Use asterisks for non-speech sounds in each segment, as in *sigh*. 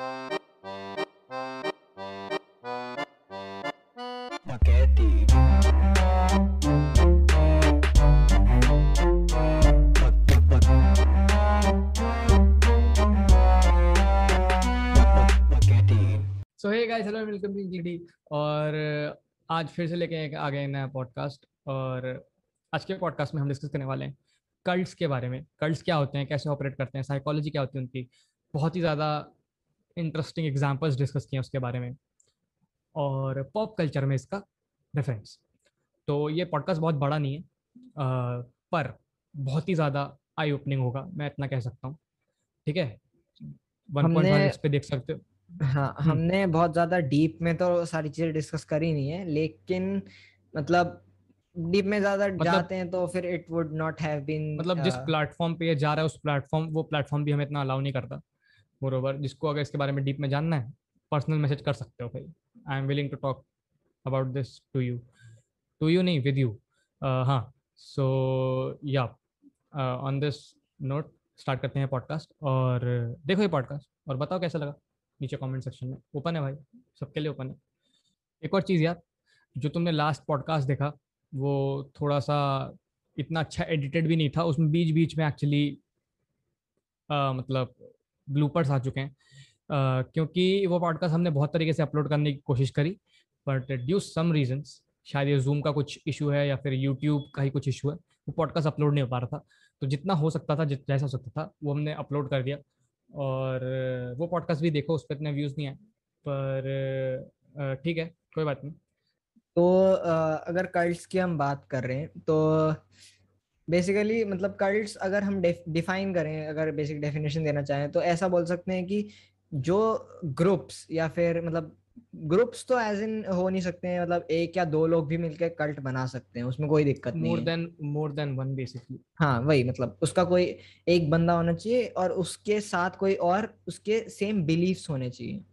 So hey guys hello welcome to GD और आज फिर से लेके आ गए नया पॉडकास्ट और आज के पॉडकास्ट में हम डिस्कस करने वाले हैं कल्ट्स के बारे में। कल्ट्स क्या होते हैं, कैसे ऑपरेट करते हैं साइकोलॉजी क्या होती है उनकी? बहुत ही ज़्यादा इंटरेस्टिंग एग्जांपल्स डिस्कस किए उसके बारे में। और पॉप कल्चर में इसका रेफरेंस तो ये पॉडकास्ट बहुत बड़ा नहीं है आ, पर बहुत ही ज़्यादा आई ओपनिंग होगा मैं इतना कह सकता हूँ। ठीक है? वन पॉइंट पे देख सकते हो। हाँ हम्म। हमने बहुत ज़्यादा डीप में तो सारी चीज़ें डिस्कस करी नहीं है लेकिन मतलब डीप में ज़्यादा मतलब, जाते हैं तो फिर it would not have been मतलब जिस प्लेटफॉर्म पे ये जा रहा है उस प्लेटफॉर्म वो प्लेटफॉर्म भी हमें इतना अलाउ नहीं करता। बरोबर, जिसको अगर इसके बारे में डीप में जानना है, पर्सनल मैसेज कर सकते हो भाई। I am willing to talk about this to you. To you नहीं, विद यू। हाँ सो, या ऑन दिस नोट स्टार्ट करते हैं पॉडकास्ट और देखो ये पॉडकास्ट और बताओ कैसा लगा नीचे कमेंट सेक्शन में। ओपन है भाई, सबके लिए ओपन है। एक और चीज़ यार, जो तुमने लास्ट पॉडकास्ट देखा, वो थोड़ा सा इतना अच्छा एडिटेड भी नहीं था, उसमें बीच बीच में एक्चुअली मतलब ब्लूपर्स आ चुके हैं। uh, क्योंकि वो पॉडकास्ट हमने बहुत तरीके से अपलोड करने की कोशिश करी बट ड्यू सम रीजंस शायद ये जूम का कुछ इशू है या फिर यूट्यूब का ही कुछ इशू है वो पॉडकास्ट अपलोड नहीं हो पा रहा था। तो जितना हो सकता था जैसा हो सकता था वो हमने अपलोड कर दिया। और वो पॉडकास्ट भी देखो उस पर इतने व्यूज़ नहीं आए। पर ठीक है कोई बात नहीं। तो अगर कल्ट्स की हम बात कर रहे हैं तो बेसिकली मतलब कल्ट्स अगर हम डिफाइन करें अगर बेसिक डेफिनेशन देना चाहें तो ऐसा बोल सकते हैं कि जो ग्रुप्स या फिर मतलब ग्रुप्स तो एज इन हो नहीं सकते हैं मतलब एक या दो लोग भी मिलकर कल्ट बना सकते हैं उसमें कोई दिक्कत नहीं more than more than one basically हाँ वही मतलब उसका कोई एक बंदा होना चाहिए और उसके साथ कोई और उसके सेम बिलीव्स होने चाहिए।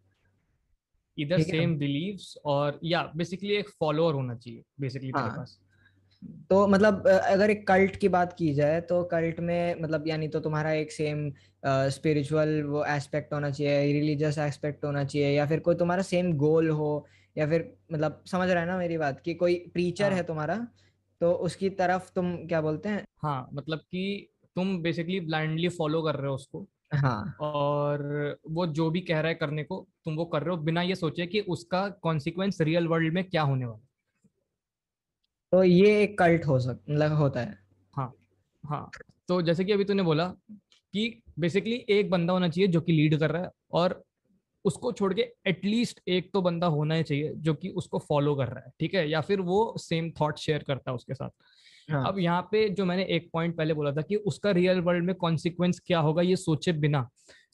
इधर सेम बिलीव्स और या बेसिकली एक फॉलोअर होना चाहिए बेसिकली हाँ. पास। तो मतलब अगर एक कल्ट की बात की जाए तो कल्ट में मतलब यानी तो तुम्हारा एक सेम स्पिरिचुअल वो एस्पेक्ट होना चाहिए रिलीजियस एस्पेक्ट होना चाहिए या फिर कोई तुम्हारा सेम गोल हो या फिर मतलब समझ रहा है ना मेरी बात कि कोई प्रीचर हाँ. है। तुम्हारा तो उसकी तरफ़ तुम क्या बोलते हैं? हाँ मतलब कि तुम बेसिकली ब्लाइंडली फॉलो कर रहे हो उसको हाँ। और वो जो भी कह रहा है करने को तुम वो कर रहे हो बिना ये सोचे कि उसका कॉन्सिक्वेंस रियल वर्ल्ड में क्या होने वाला तो ये एक कल्ट हो सक मतलब होता है। हाँ हाँ। तो जैसे कि अभी तूने बोला कि बेसिकली एक बंदा होना चाहिए जो कि लीड कर रहा है और उसको छोड़ के एटलीस्ट एक तो बंदा होना ही चाहिए जो कि उसको फॉलो कर रहा है ठीक है? या फिर वो सेम थॉट शेयर करता है उसके साथ। हाँ. अब यहाँ पे जो मैंने एक पॉइंट पहले बोला था कि उसका रियल वर्ल्ड में कॉन्सिक्वेंस क्या होगा ये सोचे बिना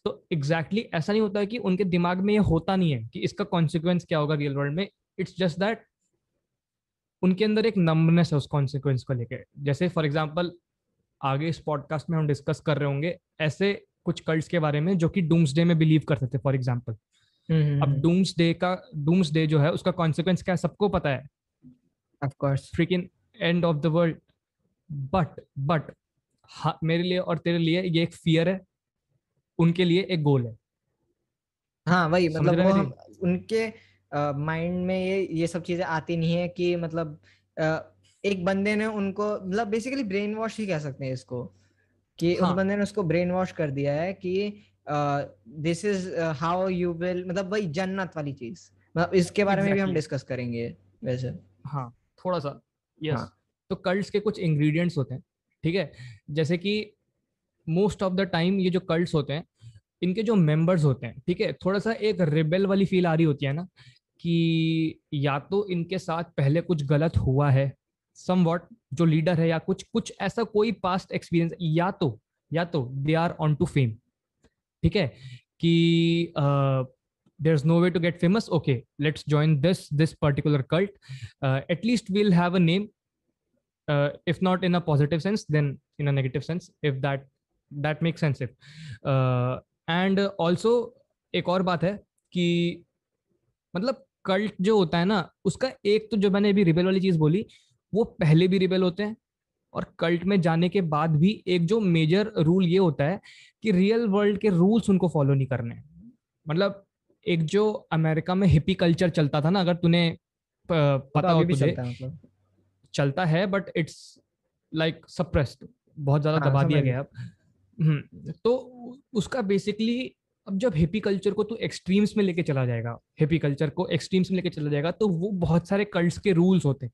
तो एग्जैक्टली exactly ऐसा नहीं होता है कि उनके दिमाग में ये होता नहीं है कि इसका कॉन्सिक्वेंस क्या होगा रियल वर्ल्ड में। इट्स जस्ट दैट उनके अंदर एक नंबनेस है उस कॉन्सिक्वेंस को लेकर जैसे फॉर एग्ज़ाम्पल आगे इस पॉडकास्ट में हम डिस्कस कर रहे होंगे ऐसे कुछ कल्ट्स के बारे में जो कि डूम्स डे में बिलीव करते थे फॉर एग्ज़ाम्पल अब डूम्स डे का डूम्स डे जो है उसका कॉन्सिक्वेंस क्या है सबको पता है। Of course and of the world but but मेरे लिए और तेरे लिए ये एक फियर है उनके लिए एक गोल है। हाँ वही मतलब वो हम, उनके माइंड में ये ये सब चीज़ें आती नहीं है कि मतलब uh, एक बंदे ने उनको मतलब बेसिकली ब्रेन वॉश ही कह सकते हैं इसको कि हाँ. उस बंदे ने उसको ब्रेन वॉश कर दिया है कि this is how you will मतलब वही जन्नत वाली चीज़ मतलब इसके बारे exactly. में भी हम डिस्कस करेंगे वैसे हाँ थोड़ा सा यस yes. हाँ. तो कल्ट्स के कुछ इंग्रेडिएंट्स होते हैं ठीक है जैसे कि मोस्ट ऑफ़ द टाइम ये जो कल्ट्स होते हैं इनके जो मेंबर्स होते हैं ठीक है थोड़ा सा एक रिबेल वाली फील आ रही होती है ना कि या तो इनके साथ पहले कुछ गलत हुआ है सम वॉट जो लीडर है या कुछ कुछ ऐसा कोई पास्ट एक्सपीरियंस या तो या तो they are on to fame ठीक है? कि there is no way to get famous okay let's join this this particular cult at least we'll have a name if not in a positive sense then in negative sense if that that make sense if and also एक और बात है कि मतलब cult जो होता है ना उसका एक तो जो मैंने अभी रिबेल वाली चीज़ बोली वो पहले भी रिबेल होते हैं और कल्ट में जाने के बाद भी एक जो मेजर रूल ये होता है कि रियल वर्ल्ड के रूल्स उनको फॉलो नहीं करने मतलब एक जो अमेरिका में हिपी कल्चर चलता था ना अगर तूने पता हो तुझे चलता, मतलब। चलता है बट इट्स लाइक सप्रेस्ड बहुत ज़्यादा हाँ, दबा दिया गया। अब। हम्म, तो उसका बेसिकली अब जब हिपी कल्चर को तू एक्सट्रीम्स में लेके चला जाएगा हिपी कल्चर को एक्सट्रीम्स में लेके चला जाएगा तो वो बहुत सारे कल्ट्स के रूल्स होते हैं।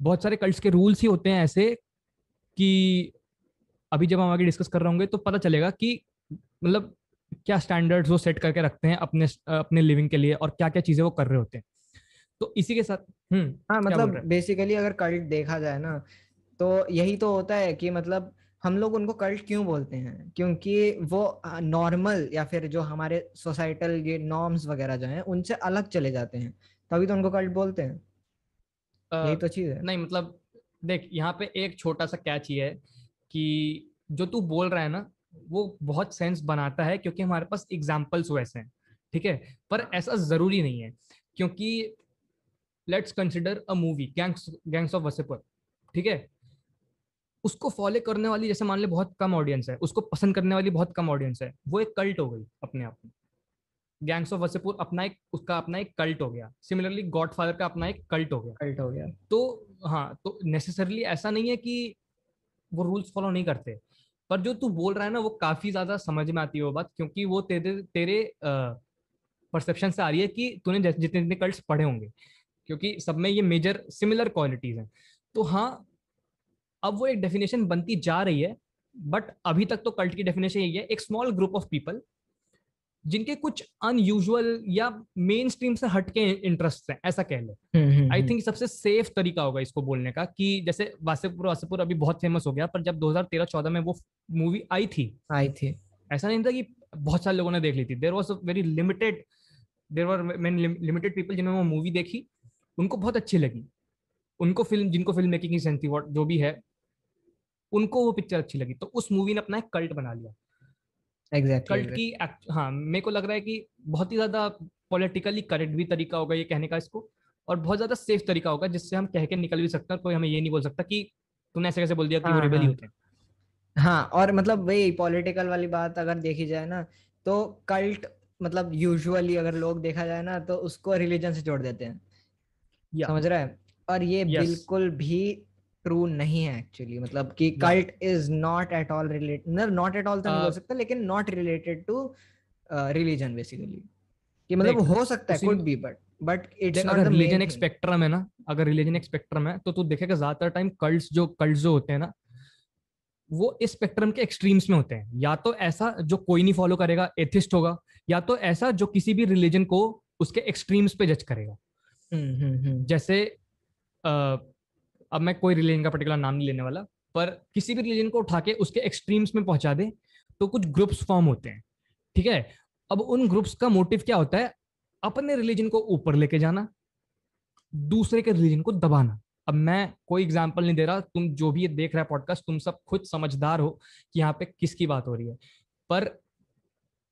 बहुत सारे कल्ट्स के रूल्स ही होते हैं ऐसे कि अभी जब हम आगे डिस्कस कर रहे होंगे तो पता चलेगा कि मतलब क्या स्टैंडर्ड्स वो सेट करके रखते हैं अपने अपने लिविंग के लिए और क्या क्या चीज़ें वो कर रहे होते हैं। तो इसी के साथ हम्म हाँ मतलब बेसिकली अगर कल्ट देखा जाए ना तो यही तो होता है कि मतलब हम लोग उनको कल्ट क्यों बोलते हैं? क्योंकि वो नॉर्मल या फिर जो हमारे सोसाइटल ये नॉर्म्स वगैरह जो हैं उनसे अलग चले जाते हैं। तभी तो उनको कल्ट बोलते हैं। आ, यही तो चीज़ है। नहीं मतलब देख यहाँ पे एक छोटा सा कैच ही है कि जो तू बोल रहा है ना वो बहुत सेंस बनाता है क्योंकि हमारे पास एग्जाम्पल्स वैसे हैं ठीक है? पर ऐसा ज़रूरी नहीं है क्योंकि let's consider a movie gangs gangs of Wasseypur ठीक है? उसको फॉलो करने वाली जैसे मान ले बहुत कम ऑडियंस है उसको पसंद करने वाली बहुत कम ऑडियंस है वो एक कल्ट हो गई अपने आप में। गैंग्स ऑफ़ वसेपुर अपना एक उसका अपना एक कल्ट हो गया। सिमिलरली गॉड फादर का अपना एक कल्ट हो गया। कल्ट हो गया। तो हाँ तो नेसेसरली ऐसा नहीं है कि वो रूल्स फॉलो नहीं करते पर जो तू बोल रहा है ना वो काफ़ी ज़्यादा समझ में आती है वो बात क्योंकि वो तेरे तेरे परसेप्शन से आ रही है कि तूने जितने जितने कल्ट पढ़े होंगे क्योंकि सब में ये मेजर सिमिलर क्वालिटीज हैं। तो हाँ अब वो एक डेफिनेशन बनती जा रही है बट अभी तक तो कल्ट की डेफिनेशन यही है एक स्मॉल ग्रुप ऑफ़ पीपल जिनके कुछ अनयूजुअल या मेन स्ट्रीम से हटके इंटरेस्ट हैं ऐसा कह लो। आई हम्म, थिंक हम्म, हम्म। सबसे सेफ़ तरीका होगा इसको बोलने का कि जैसे वासेपुर वासेपुर अभी बहुत फ़ेमस हो गया पर जब 2013-14 में वो मूवी आई थी आई थी। ऐसा नहीं था कि बहुत सारे लोगों ने देख ली थी। There was a very limited there were limited people जिन्होंने वो मूवी देखी उनको बहुत अच्छी लगी। उनको फ़िल्म जिनको फ़िल्म मेकिंग की सेंस थी जो भी है उनको वो पिक्चर अच्छी लगी। तो उस मूवी ने अपना एक कल्ट बना लिया। एग्जैक्ट exactly, कल्ट की हाँ मेरे को लग रहा है कि बहुत ही ज़्यादा पॉलिटिकली करेक्ट भी तरीका होगा ये कहने का इसको और बहुत ज़्यादा सेफ़ तरीका होगा जिससे हम कह के निकल भी सकते हैं कोई हमें ये नहीं बोल सकता कि तूने ऐसे कैसे बोल दिया कि हाँ, वो रिबेल ही हाँ। होते हैं। हाँ और मतलब वही पॉलिटिकल वाली बात अगर देखी जाए ना तो कल्ट मतलब यूजुअली अगर लोग देखा जाए ना तो उसको रिलीजन से जोड़ देते हैं। समझ रहा है? और ये yes. बिल्कुल भी ट्रू नहीं है एक्चुअली मतलब कि cult is not at all related not at all तो नहीं बोल uh, सकता लेकिन not related to religion basically कि मतलब हो सकता है could be but but it's अगर रिलीजन एक स्पेक्ट्रम है ना अगर रिलीजन एक स्पेक्ट्रम है तो तू देखेगा ज़्यादातर टाइम कल्ट्स जो कल्ट्स जो होते हैं ना वो इस स्पेक्ट्रम के एक्सट्रीम्स में होते हैं। या तो ऐसा जो कोई नहीं फॉलो करेगा एथिस्ट होगा या तो ऐसा जो किसी भी रिलीजन को उसके एक्सट्रीम्स पे जज करेगा। हम्म, हम्म, हम्म। जैसे अब मैं कोई रिलीजन का पर्टिकुलर नाम नहीं लेने वाला पर किसी भी रिलीजन को उठा के उसके एक्सट्रीम्स में पहुँचा दे तो कुछ ग्रुप्स फॉर्म होते हैं ठीक है? अब उन ग्रुप्स का मोटिव क्या होता है? अपने रिलीजन को ऊपर लेके जाना दूसरे के रिलीजन को दबाना। अब मैं कोई एग्ज़ाम्पल नहीं दे रहा तुम जो भी ये देख रहा है पॉडकास्ट तुम सब खुद समझदार हो कि यहाँ पे किसकी बात हो रही है। पर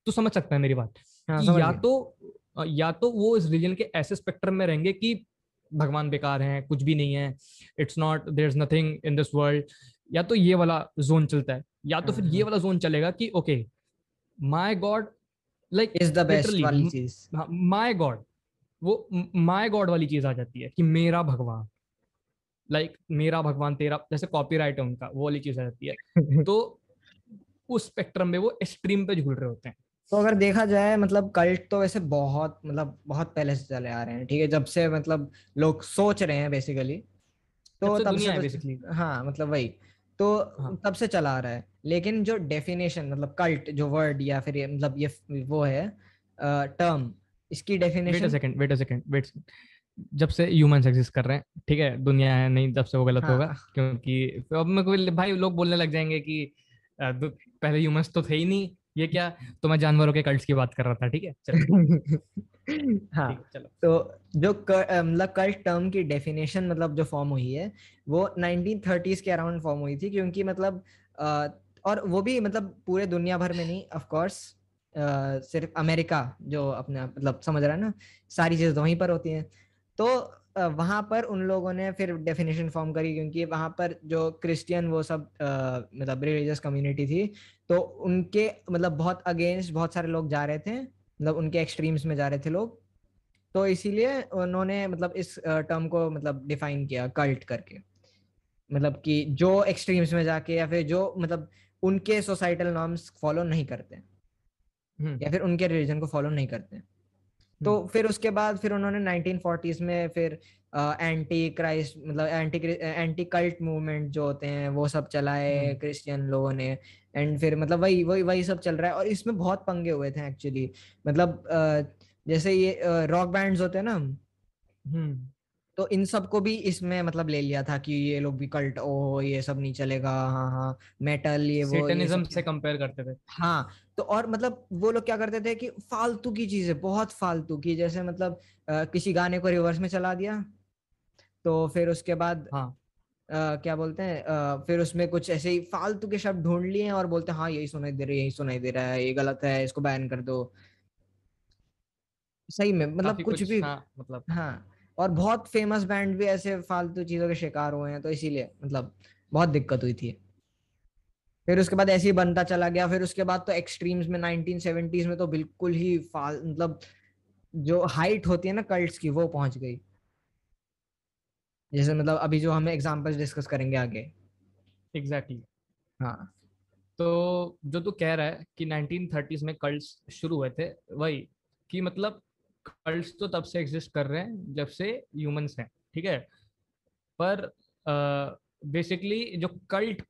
तू समझ सकता है मेरी बात हाँ, या तो या तो वो इस रिलीजन के ऐसे स्पेक्ट्रम में रहेंगे कि भगवान बेकार हैं कुछ भी नहीं है। It's not there is nothing in this world या तो ये वाला जोन चलता है या तो फिर ये वाला जोन चलेगा कि okay my god like is the best वाली चीज़। माई गॉड वो माई गॉड वाली चीज़ आ जाती है कि मेरा भगवान। लाइक like, मेरा भगवान तेरा जैसे कॉपीराइट है उनका वो वाली चीज़ आ जाती है। *laughs* तो उस स्पेक्ट्रम में वो एक्सट्रीम पे झूल रहे होते हैं। तो अगर देखा जाए मतलब कल्ट तो वैसे बहुत मतलब बहुत पहले से चले आ रहे हैं ठीक है? जब से मतलब लोग सोच रहे हैं बेसिकली तो तब से बेसिकली हाँ मतलब वही तो हाँ. तब से चला आ रहा है। लेकिन जो डेफिनेशन मतलब कल्ट जो वर्ड या फिर मतलब ये वो है टर्म इसकी definition wait second wait second wait जब से ह्यूमंस एग्जिस्ट कर रहे हैं ठीक है? दुनिया है नहीं तब से वो गलत हाँ. होगा क्योंकि अब मैं भाई लोग बोलने लग जाएँगे कि पहले ह्यूमंस तो थे ही नहीं ये क्या? तो मैं जानवरों के कल्ट्स की बात कर रहा था ठीक है? *laughs* हाँ चलो। तो जो मतलब कल्ट टर्म की डेफिनेशन मतलब जो फॉर्म हुई है वो 1930s के अराउंड फॉर्म हुई थी क्योंकि मतलब और वो भी मतलब पूरे दुनिया भर में नहीं ऑफ़ कोर्स सिर्फ़ अमेरिका जो अपने मतलब समझ रहा है ना सारी चीज़ें तो वहीं पर होती हैं। तो वहाँ पर उन लोगों ने फिर डेफिनेशन फॉर्म करी क्योंकि वहाँ पर जो क्रिश्चियन वो सब मतलब रिलीजियस कम्युनिटी थी तो उनके मतलब बहुत अगेंस्ट बहुत सारे लोग जा रहे थे मतलब उनके एक्सट्रीम्स में जा रहे थे लोग। तो इसीलिए उन्होंने मतलब इस टर्म को मतलब डिफाइन किया कल्ट करके। मतलब कि जो एक्सट्रीम्स में जाके या फिर जो मतलब उनके सोसाइटल नॉर्म्स फॉलो नहीं करते। हम्म। या फिर उनके रिलीजन को फॉलो नहीं करते। तो हम्म। फिर उसके बाद फिर उन्होंने 1940s में फिर एंटी क्राइस्ट मतलब एंटी एंटी कल्ट मूवमेंट जो होते हैं वो सब चलाए क्रिश्चियन हम्म। लोगों ने एंड फिर मतलब वही वही वही सब चल रहा है और इसमें बहुत पंगे हुए थे एक्चुअली मतलब जैसे ये रॉक बैंड्स होते हैं ना हम्म तो इन सबको भी इसमें मतलब ले लिया था कि ये लोग भी कल्ट ओ ये सब नहीं चलेगा हाँ हाँ मेटल ये वो सेटनिज्म से कंपेयर करते थे। हाँ तो और मतलब वो लोग क्या करते थे कि फालतू की चीज़ें बहुत फालतू की जैसे मतलब आ, किसी गाने को रिवर्स में चला दिया तो फिर उसके बाद हाँ। आ, क्या बोलते हैं आ, फिर उसमें कुछ ऐसे ही फालतू के शब्द ढूंढ लिए और बोलते हैं हाँ यही सुनाई दे रहा है यही सुनाई दे रहा है ये गलत है इसको बैन कर दो। सही में मतलब कुछ, कुछ भी हाँ, मतलब। हाँ। और बहुत फ़ेमस बैंड भी ऐसे फालतू चीज़ों के शिकार हुए हैं तो इसीलिए मतलब बहुत दिक्कत हुई थी। फिर उसके बाद ऐसे ही बनता चला गया फिर उसके बाद तो एक्सट्रीम्स में 1970s में तो बिल्कुल ही फाल मतलब जो हाइट होती है ना कल्ट्स की वो पहुँच गई। जैसे मतलब अभी जो हमें एग्जांपल्स डिस्कस करेंगे आगे। Exactly exactly. हाँ। तो जो तू कह रहा है कि 1930s में कल्ट्स शुरू हुए थे वही कि मतलब कल्ट्स तो तब से एग्जिस्ट कर रहे हैं जब से ह्यूमंस हैं ठीक है? पर बेसिकली uh, जो कल्ट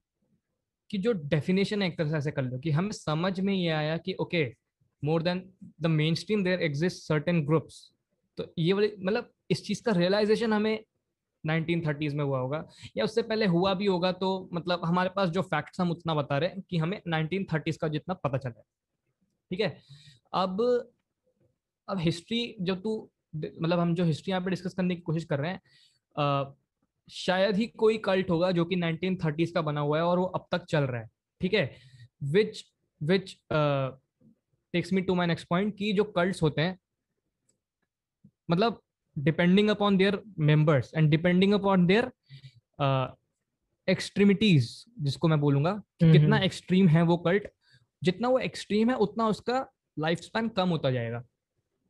की जो डेफिनेशन है एक तरह से कर लो कि हमें समझ में ये आया कि okay more than the mainstream there exist certain groups तो ये वाली मतलब इस चीज़ का रियलाइजेशन हमें 1930s में हुआ होगा या उससे पहले हुआ भी होगा तो मतलब हमारे पास जो फैक्ट्स हम उतना बता रहे हैं कि हमें 1930s का जितना पता चला है ठीक है? अब अब हिस्ट्री जो तू मतलब हम जो हिस्ट्री यहाँ पे डिस्कस करने की कोशिश कर रहे हैं आ, शायद ही कोई कल्ट होगा जो कि 1930s का बना हुआ है और वो अब तक चल रहा है ठीक है? Which which takes me to my next point कि जो कल्ट्स होते हैं मतलब depending upon their members and depending upon their extremities जिसको मैं बोलूँगा कि कितना एक्सट्रीम है वो कल्ट जितना वो एक्सट्रीम है उतना उसका लाइफ स्पैन कम होता जाएगा।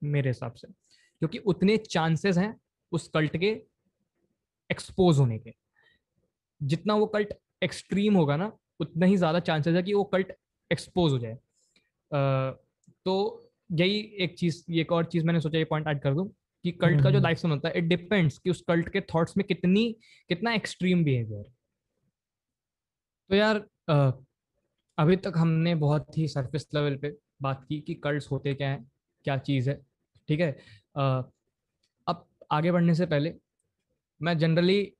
मेरे हिसाब से। क्योंकि उतने चांसेस हैं उस कल्ट के एक्सपोज होने के। जितना वो कल्ट एक्सट्रीम होगा ना उतना ही ज़्यादा चांसेस है कि वो कल्ट एक्सपोज हो जाए। आ, तो यही एक चीज़ एक और चीज़ मैंने सोचा ये पॉइंट ऐड कर दूँ कि कल्ट का जो लाइफ हम्म। होता है इट डिपेंड्स कि उस कल्ट के थॉट्स में कितनी कितना एक्सट्रीम बिहेवियर तो यार आ, अभी तक हमने बहुत ही सरफेस लेवल पे बात की कि कल्ट होते क्या है क्या चीज़ है। ठीक है? अब आगे बढ़ने से पहले मैं जनरली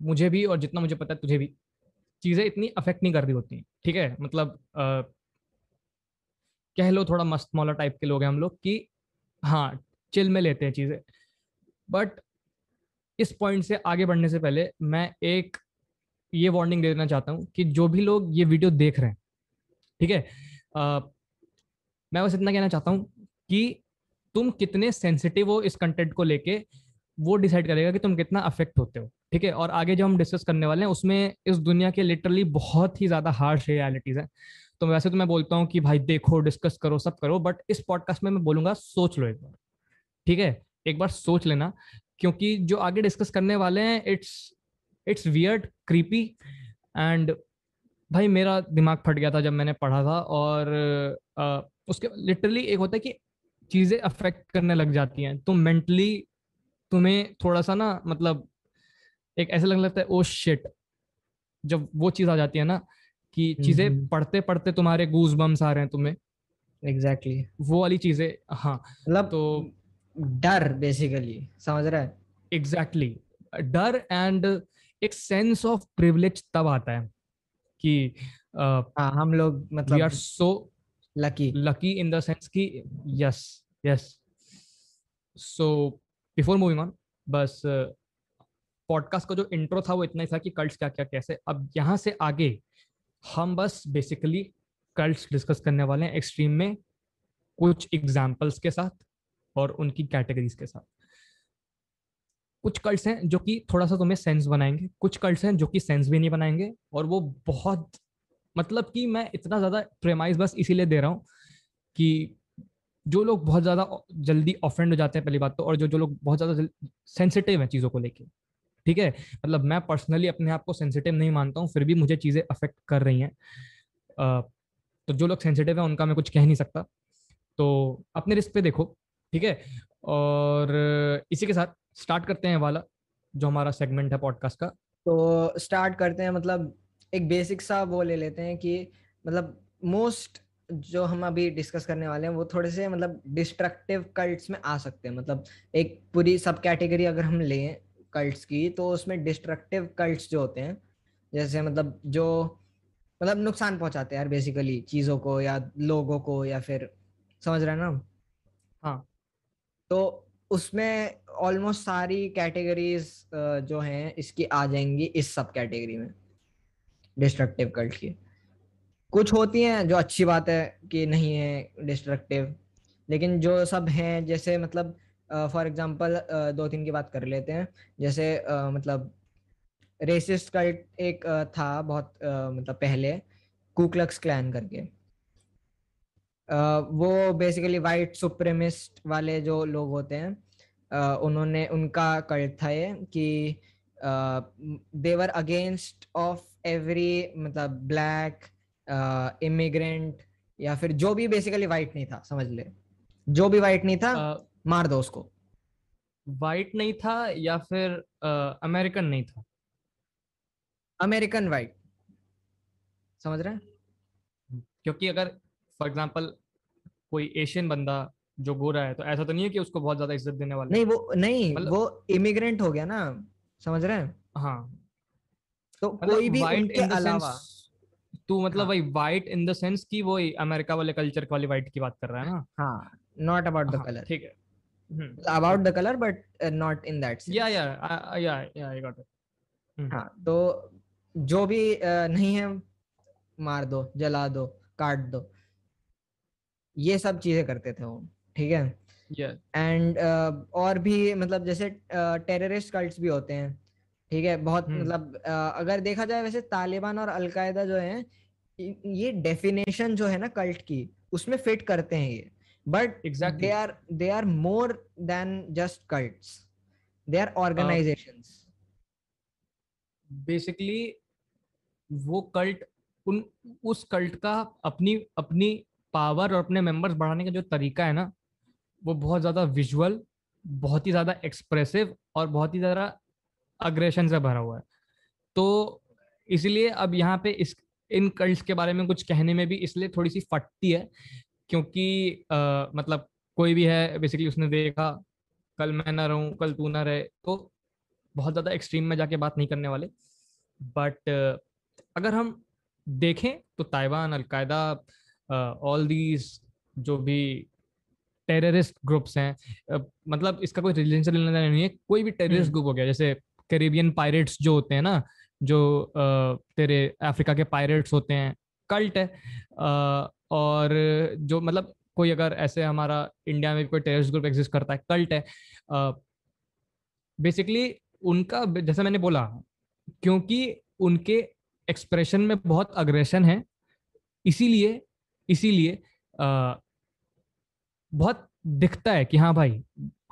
मुझे भी और जितना मुझे पता है तुझे भी चीज़ें इतनी अफेक्ट नहीं कर रही होती ठीक है? मतलब आ, कह लो थोड़ा मस्त मौला टाइप के लोग हैं हम लोग कि हाँ चिल में लेते हैं चीज़ें। बट इस पॉइंट से आगे बढ़ने से पहले मैं एक ये वार्निंग दे देना चाहता हूँ कि जो भी लोग ये वीडियो देख रहे हैं ठीक है? मैं बस इतना कहना चाहता हूँ कि तुम कितने सेंसिटिव हो इस कंटेंट को लेके वो डिसाइड करेगा कि तुम कितना अफेक्ट होते हो ठीक है? और आगे जो हम डिस्कस करने वाले हैं उसमें इस दुनिया के लिटरली बहुत ही ज़्यादा हार्श रियलिटीज है। तो वैसे तो मैं बोलता हूँ कि भाई देखो डिस्कस करो सब करो बट इस पॉडकास्ट में मैं बोलूँगा सोच लो एक बार ठीक है? एक बार सोच लेना क्योंकि जो आगे डिस्कस करने वाले हैं it's it's weird creepy and भाई मेरा दिमाग फट गया था जब मैंने पढ़ा था और आ, उसके लिटरली एक होता है कि चीज़ें अफेक्ट करने लग जाती हैं तो मेंटली तुम्हें थोड़ा सा ना मतलब एक ऐसा लगने लगता है ओ शिट जब वो चीज़ आ जाती है ना कि चीज़ें हम्म, हम्म। पढ़ते पढ़ते तुम्हारे गूज बम्स आ रहे हैं तुम्हें एग्जैक्टली exactly. वो वाली चीज़ें हाँ मतलब तो डर बेसिकली समझ रहा है एग्जैक्टली exactly. डर एंड एक सेंस ऑफ़ प्रिविलेज तब आता है कि आ, हाँ हम लोग मतलब we are so lucky. Lucky in the sense कि yes yes. So, before moving on, बस पॉडकास्ट का जो इंट्रो था वो इतना ही था कि कल्ट्स क्या क्या कैसे। अब यहाँ से आगे हम बस बेसिकली कल्ट्स डिस्कस करने वाले हैं एक्सट्रीम में कुछ एग्जाम्पल्स के साथ और उनकी कैटेगरीज के साथ। कुछ कल्ट्स हैं जो कि थोड़ा सा तुम्हें सेंस बनाएँगे, कुछ कल्ट्स हैं जो कि सेंस भी नहीं बनाएँगे और वो बहुत मतलब कि मैं इतना ज़्यादा प्रेमाइज बस इसीलिए दे रहा हूँ कि जो लोग बहुत ज़्यादा जल्दी ऑफेंड हो जाते हैं पहली बात तो और जो जो लोग बहुत ज़्यादा सेंसिटिव हैं चीज़ों को लेके, ठीक है? मतलब मैं पर्सनली अपने आप को सेंसिटिव नहीं मानता हूँ, फिर भी मुझे चीज़ें अफेक्ट कर रही हैं। तो जो लोग सेंसिटिव हैं उनका मैं कुछ कह नहीं सकता। तो अपने रिस्क पे देखो, ठीक है? और इसी के साथ स्टार्ट करते हैं वाला, जो हमारा सेगमेंट है पॉडकास्ट का। तो स्टार्ट करते हैं मतलब एक बेसिक सा वो ले लेते हैं कि मतलब मोस्ट जो हम अभी डिस्कस करने वाले हैं, वो थोड़े से मतलब डिस्ट्रक्टिव कल्ट्स में आ सकते हैं। मतलब एक पूरी सब कैटेगरी अगर हम लें कल्ट्स की तो उसमें डिस्ट्रक्टिव कल्ट्स जो होते हैं, जैसे मतलब जो मतलब नुकसान पहुंचाते हैं यार बेसिकली चीज़ों को या लोगों को या फिर, समझ रहे हैं ना हाँ। तो उसमें ऑलमोस्ट सारी कैटेगरीज जो हैं, इसकी आ जाएँगी इस सब कैटेगरी में। डिस्ट्रक्टिव कल्ट की। कुछ होती हैं जो अच्छी बात है कि नहीं है डिस्ट्रक्टिव लेकिन जो सब हैं जैसे मतलब फॉर uh, एग्जांपल uh, दो तीन की बात कर लेते हैं। जैसे uh, मतलब रेसिस्ट कल्ट एक uh, था बहुत uh, मतलब पहले कुकलक्स क्लैन करके। uh, वो बेसिकली वाइट सुप्रीमिस्ट वाले जो लोग होते हैं uh, उन्होंने उनका कल्ट था ये कि they were against of every मतलब ब्लैक इमिग्रेंट या फिर जो भी बेसिकली वाइट नहीं था समझ ले। जो भी वाइट नहीं था uh, मार दो उसको। वाइट नहीं था या फिर अमेरिकन uh, नहीं था? अमेरिकन वाइट समझ रहे हैं? क्योंकि अगर फॉर एग्जांपल कोई एशियन बंदा जो गोरा है तो ऐसा तो नहीं है कि उसको बहुत ज़्यादा इज़्ज़त देने वाला नहीं वो नहीं मतलब, वो इमिग्रेंट हो गया ना समझ रहे हैं? हाँ तो मतलब कोई भी उनके अलावा तू मतलब हाँ. वही वाइट इन द सेंस कि वो अमेरिका वाले कल्चर वाली वाइट की बात कर रहा है ना? हाँ नॉट अबाउट द कलर ठीक है। About the colour but not in that या या या या आई गॉट इट हाँ तो जो भी uh, नहीं है मार दो जला दो काट दो ये सब चीज़ें करते थे वो ठीक है? And yeah. uh, और भी मतलब जैसे टेररिस्ट uh, कल्ट्स भी होते हैं। ठीक है बहुत hmm. मतलब अगर देखा जाए वैसे तालिबान और अलकायदा जो है ये डेफिनेशन जो है ना कल्ट की उसमें फिट करते हैं ये but. They are they are more than just cults they are organisations basically वो कल्ट उन उस कल्ट का अपनी अपनी पावर और अपने मेंबर्स बढ़ाने का जो तरीका है ना वो बहुत ज़्यादा विजुअल बहुत ही ज़्यादा एक्सप्रेसिव और बहुत ही ज़्यादा अग्रेशन से भरा हुआ है तो इसलिए अब यहाँ पे इस इन कल्ट्स के बारे में कुछ कहने में भी इसलिए थोड़ी सी फटती है क्योंकि आ, मतलब कोई भी है बेसिकली उसने देखा कल मैं ना रहूँ कल तू ना रहे तो बहुत ज़्यादा एक्सट्रीम में जाके बात नहीं करने वाले बट अगर हम देखें तो ताइवान अलकायदा ऑल दीज जो भी टेररिस्ट ग्रुप्स हैं uh, मतलब इसका कोई रिलीजन से लेना देना नहीं है कोई भी टेररिस्ट ग्रुप हम्म। हो गया जैसे कैरेबियन पायरेट्स जो होते हैं ना, जो तेरे अफ्रीका के पायरेट्स होते हैं, कल्ट है। और जो मतलब कोई अगर ऐसे हमारा इंडिया में कोई टेररिस्ट ग्रुप एग्जिस्ट करता है, कल्ट है बेसिकली उनका, जैसे मैंने बोला, क्योंकि उनके एक्सप्रेशन में बहुत अग्रेशन है, इसीलिए इसीलिए बहुत दिखता है कि हाँ भाई,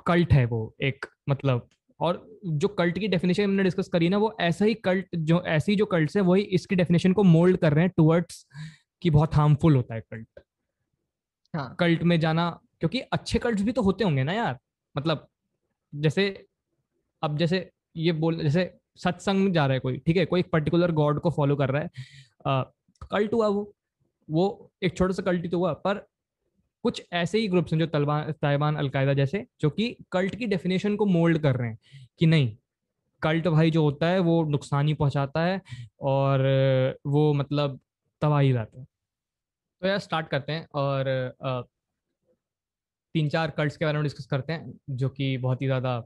कल्ट है वो एक मतलब और जो कल्ट की डेफिनेशन हमने डिस्कस करी ना वो ऐसा ही कल्ट जो ऐसी जो कल्ट है वही इसकी डेफिनेशन को मोल्ड कर रहे हैं टुवर्ड्स कि बहुत हार्मफुल होता है कल्ट हाँ. कल्ट में जाना क्योंकि अच्छे कल्ट भी तो होते होंगे ना यार मतलब जैसे अब जैसे ये बोल जैसे सत्संग जा रहा है कोई ठीक है कोई पर्टिकुलर गॉड को फॉलो कर रहा है आ, कल्ट हुआ वो वो एक छोटा सा कल्ट तो हुआ पर कुछ ऐसे ही ग्रुप्स हैं जो तलवान ताइवान अलकायदा जैसे, जो कि कल्ट की डेफिनेशन को मोल्ड कर रहे हैं कि नहीं, कल्ट भाई जो होता है वो नुकसान ही पहुंचाता है और वो मतलब तबाही लाता है। तो यार स्टार्ट करते हैं और तीन चार कल्ट्स के बारे में डिस्कस करते हैं, जो कि बहुत ही ज़्यादा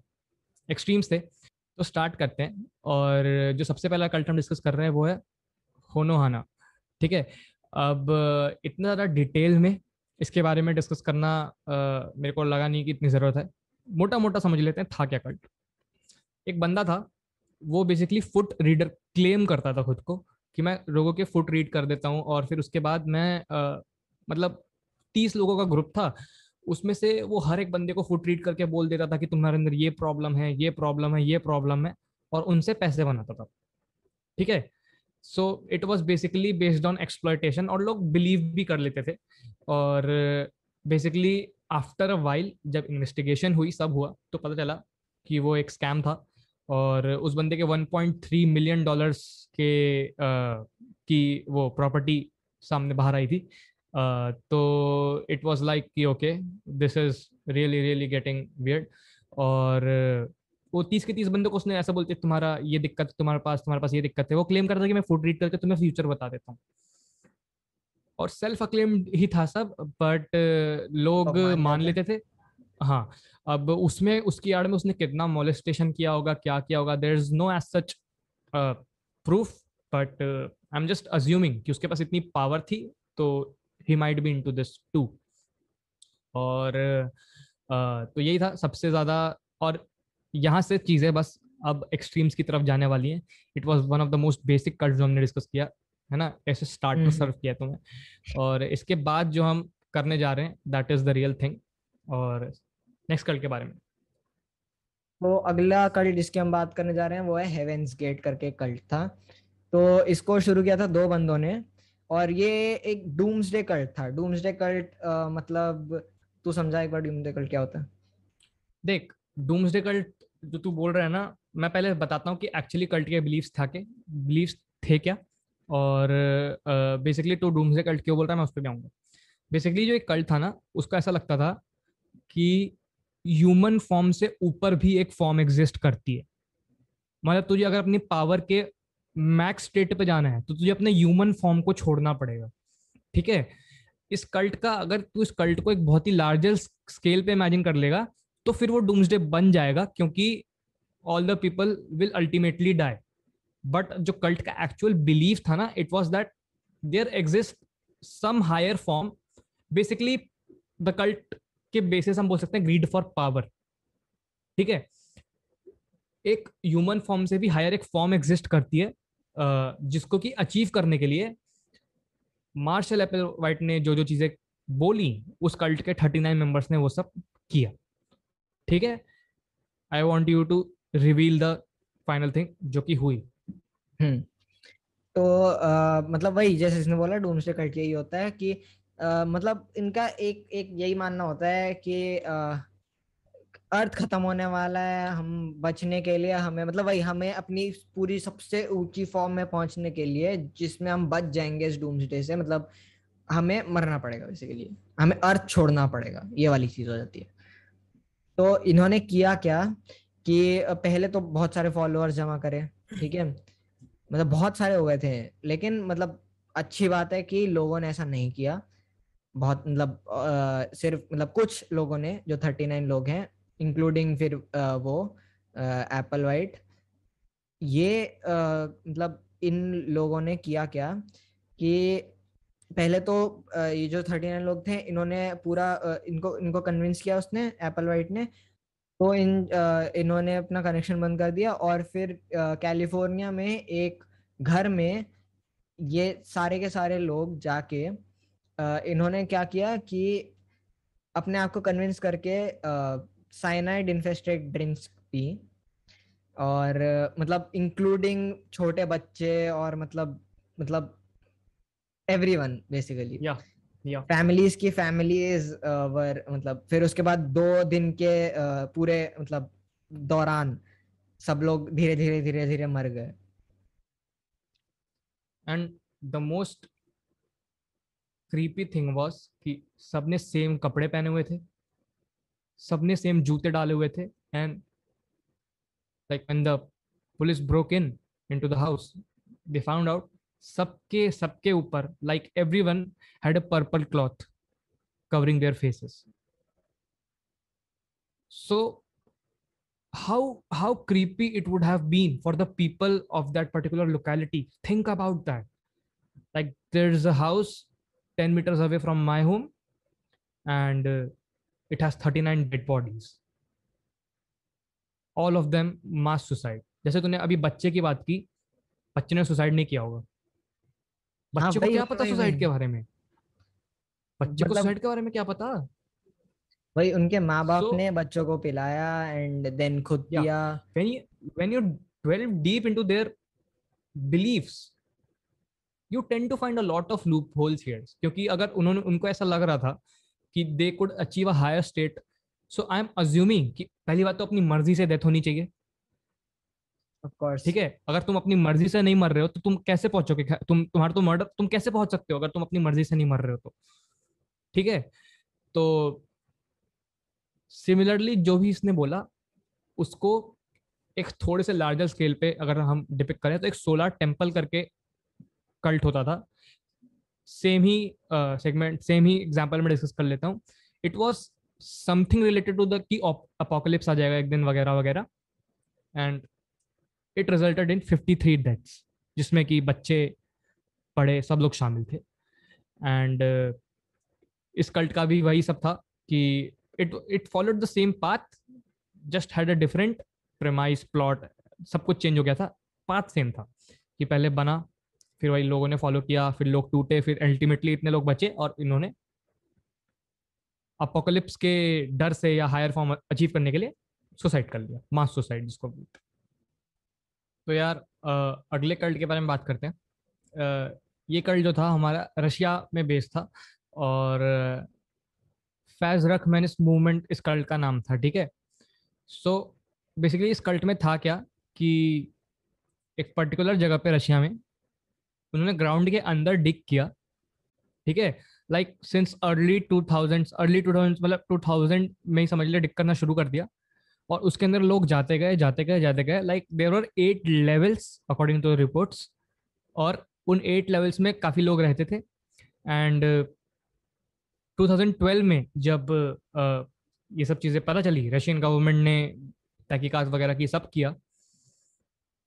एक्सट्रीम्स थे। तो स्टार्ट करते हैं और जो सबसे पहला कल्ट हम डिस्कस कर रहे हैं वो है होनोहाना, ठीक है? अब इतना ज़्यादा डिटेल में इसके बारे में डिस्कस करना आ, मेरे को लगा नहीं कि इतनी ज़रूरत है। मोटा मोटा समझ लेते हैं था क्या कल्ट एक बंदा था वो बेसिकली फुट रीडर क्लेम करता था खुद को कि मैं लोगों के फुट रीड कर देता हूँ और फिर उसके बाद मैं आ, मतलब तीस लोगों का ग्रुप था उसमें से वो हर एक बंदे को फुट रीड करके बोल देता था कि तुम्हारे अंदर ये प्रॉब्लम है ये प्रॉब्लम है ये प्रॉब्लम है और उनसे पैसे बनाता था। ठीक है? So it was basically based on exploitation और लोग बिलीव भी कर लेते थे। और बेसिकली आफ्टर अ वाइल जब इन्वेस्टिगेशन हुई सब हुआ तो पता चला कि वो एक स्कैम था और उस बंदे के 1.3 मिलियन डॉलर्स के आ, की वो प्रॉपर्टी सामने बाहर आई थी। आ, तो इट वाज लाइक कि okay this is really really getting weird और वो तीस के तीस बंदे को उसने ऐसा बोलते तुम्हारा ये दिक्कत तुम्हारे पास तुम्हारे पास ये दिक्कत है। वो क्लेम करता कि मैं फ़ूड रीड करके तुम्हें फ्यूचर बता देता हूँ। और सेल्फ अक्लेम ही था सब बट लोग मान लेते थे। हाँ अब उसमें उसकी आड़ में उसने कितना मोलिस्टेशन किया होगा क्या किया होगा there is no as such proof but I am just assuming कि उसके पास इतनी पावर थी तो ही might be into this too और uh, तो यही था सबसे ज़्यादा और यहाँ से चीज़ें बस अब एक्सट्रीम्स की तरफ़ जाने वाली हैं। It was one of the most basic cut जो हमने डिस्कस किया। है ना? ऐसे स्टार्ट टू सर्व किया तुम्हें और इसके बाद जो हम करने जा रहे हैं that is the real thing और नेक्स्ट कल्ट के बारे में। तो अगला कल्ट जिसकी हम बात करने जा रहे हैं वो है हेवेंस गेट करके कल्ट था। तो इसको शुरू किया था दो बंदों ने। और ये एक डूम्सडे कल्ट था। डूम्सडे कल्ट आ, मतलब तू समझा एक बार डूम्सडे कल्ट क्या होता है? देख डूम्सडे कल्ट जो तू बोल रहा है ना मैं पहले बताता हूँ कि एक्चुअली कल्ट के बिलीव्स था के। बिलीव्स थे क्या? और बेसिकली टू डूम्सडे कल्ट क्यों बोल रहा है, मैं उस पर भी आऊँगा। बेसिकली जो एक कल्ट था ना, उसका ऐसा लगता था कि ह्यूमन फॉर्म से ऊपर भी एक फॉर्म एग्जिस्ट करती है। मतलब तुझे अगर अपनी पावर के मैक्स स्टेट पे जाना है तो तुझे अपने ह्यूमन फॉर्म को छोड़ना पड़ेगा। ठीक है? इस कल्ट का अगर तू इस कल्ट को एक बहुत ही लार्जर स्केल पे इमेजिन कर लेगा तो फिर वो डूम्सडे बन जाएगा, क्योंकि all the people will ultimately die but जो कल्ट का एक्चुअल बिलीव था ना it was that there exist some higher form basically the cult के बेसिस हम बोल सकते हैं ग्रीड फॉर पावर ठीक है? एक ह्यूमन फॉर्म से भी हायर एक फॉर्म एग्जिस्ट करती है जिसको कि अचीव करने के लिए मार्शल एपल वाइट ने जो जो चीज़ें बोली, उस कल्ट के थर्टी नाइन मेंबर्स ने वो सब किया। ठीक है? I want you to reveal the final thing जो कि हुई। हम्म। तो आ, मतलब वही जैसे इसने बोला डूम्सडे कल्ट यही होता है कि आ, मतलब इनका एक एक यही मानना होता है कि आ, अर्थ खत्म होने वाला है हम बचने के लिए हमें मतलब वही हमें अपनी पूरी सबसे ऊँची फॉर्म में पहुँचने के लिए जिसमें हम बच जाएँगे इस डूम्सडे से मतलब हमें मरना पड़ेगा बेसिकली हमें अर्थ छोड़ना पड़ेगा ये वाली चीज़ हो जाती है। तो इन्होंने किया क्या कि पहले तो बहुत सारे फॉलोअर्स जमा करे ठीक है? मतलब बहुत सारे हो गए थे। लेकिन मतलब अच्छी बात है कि लोगों ने ऐसा नहीं किया। बहुत मतलब आ, सिर्फ़ मतलब कुछ लोगों ने जो थर्टी नाइन लोग हैं इंक्लूडिंग फिर आ, वो एप्पल वाइट ये आ, मतलब इन लोगों ने किया क्या कि पहले तो ये जो थर्टी नाइन लोग थे इन्होंने पूरा इनको इनको कन्विंस किया उसने एप्पल वाइट ने तो इन इन्होंने अपना कनेक्शन बंद कर दिया और फिर कैलिफ़ोर्निया में एक घर में ये सारे के सारे लोग जाके इन्होंने क्या किया कि अपने आप को कन्विंस करके साइनाइड इन्फेस्टेड ड्रिंक्स पी। और मतलब इंक्लूडिंग छोटे बच्चे और मतलब मतलब एवरीवन बेसिकली या फैमिलीज़ की फैमिलीज़ वर मतलब फिर उसके बाद दो दिन के uh, पूरे मतलब दौरान सब लोग धीरे धीरे धीरे धीरे मर गए। And the most creepy thing was कि सबने सेम कपड़े पहने हुए थे सबने सेम जूते डाले हुए थे and like when the police broke in into the house they found out सबके सबके ऊपर like every one had purple cloth covering their faces so how how creepy it would have been for the people of that particular locality think about that like there is a house ten metres away from my home and it has thirty nine dead bodies all of them mass suicide जैसे तूने अभी बच्चे की बात की, बच्चे ने suicide नहीं किया होगा। बच्चे हाँ, को क्या पता सुसाइड के बारे में? बच्चे को सुसाइड मतलब के बारे में क्या पता? वही उनके माँ बाप so, ने बच्चों को पिलाया एंड देन खुद yeah, पिया। When you when you delve deep into their beliefs you tend to find a lot of loopholes here. क्योंकि अगर उन्होंने उनको ऐसा लग रहा था कि they could achieve a higher state so I am assuming कि पहली बात तो अपनी मर्ज़ी से डेथ होनी चाहिए। ठीक है? अगर तुम अपनी मर्ज़ी से नहीं मर रहे हो तो तुम कैसे पहुंचोगे? तुम, तुम्हारा तो मर्डर तुम कैसे पहुँच सकते हो अगर तुम अपनी मर्ज़ी से नहीं मर रहे हो तो? ठीक है? तो सिमिलरली जो भी इसने बोला, उसको एक थोड़े से लार्जर स्केल पे अगर हम डिपिक करें तो एक सोलर टेंपल करके कल्ट होता था। सेम ही सेगमेंट सेम ही एग्ज़ाम्पल में डिस्कस कर लेता हूँ। It was something related to the की अपोकलिप्स आ जाएगा एक दिन वगैरह वगैरह। And it resulted in 53 deaths जिसमें कि बच्चे पढ़े सब लोग शामिल थे। एंड uh, इस कल्ट का भी वही सब था कि it it followed the same path just had a different premise plot सब कुछ चेंज हो गया था। पाथ सेम था कि पहले बना फिर वही लोगों ने फॉलो किया फिर लोग टूटे फिर अल्टीमेटली इतने लोग बचे और इन्होंने अपोकलिप्स के डर से या हायर फॉर्म अचीव करने के लिए सुसाइड कर लिया मास सुसाइड जिसको बोलते तो यार आ, अगले कल्ट के बारे में बात करते हैं। आ, ये कल्ट जो था हमारा रशिया में बेस्ड था और फैज रख मैनिस मूवमेंट इस कल्ट का नाम था ठीक है? सो बेसिकली इस कल्ट में था क्या कि एक पर्टिकुलर जगह पे रशिया में उन्होंने ग्राउंड के अंदर डिक किया ठीक है? Like since early two thousand early two thousand मतलब टू थाउज़ेंड में ही समझ लिया डिक करना शुरू कर दिया। और उसके अंदर लोग जाते गए जाते गए जाते गए। Like there are eight levels according to reports और उन एट लेवल्स में काफ़ी लोग रहते थे। एंड 2012 में जब uh, ये सब चीज़ें पता चली रशियन गवर्नमेंट ने तहकीकात वगैरह की सब किया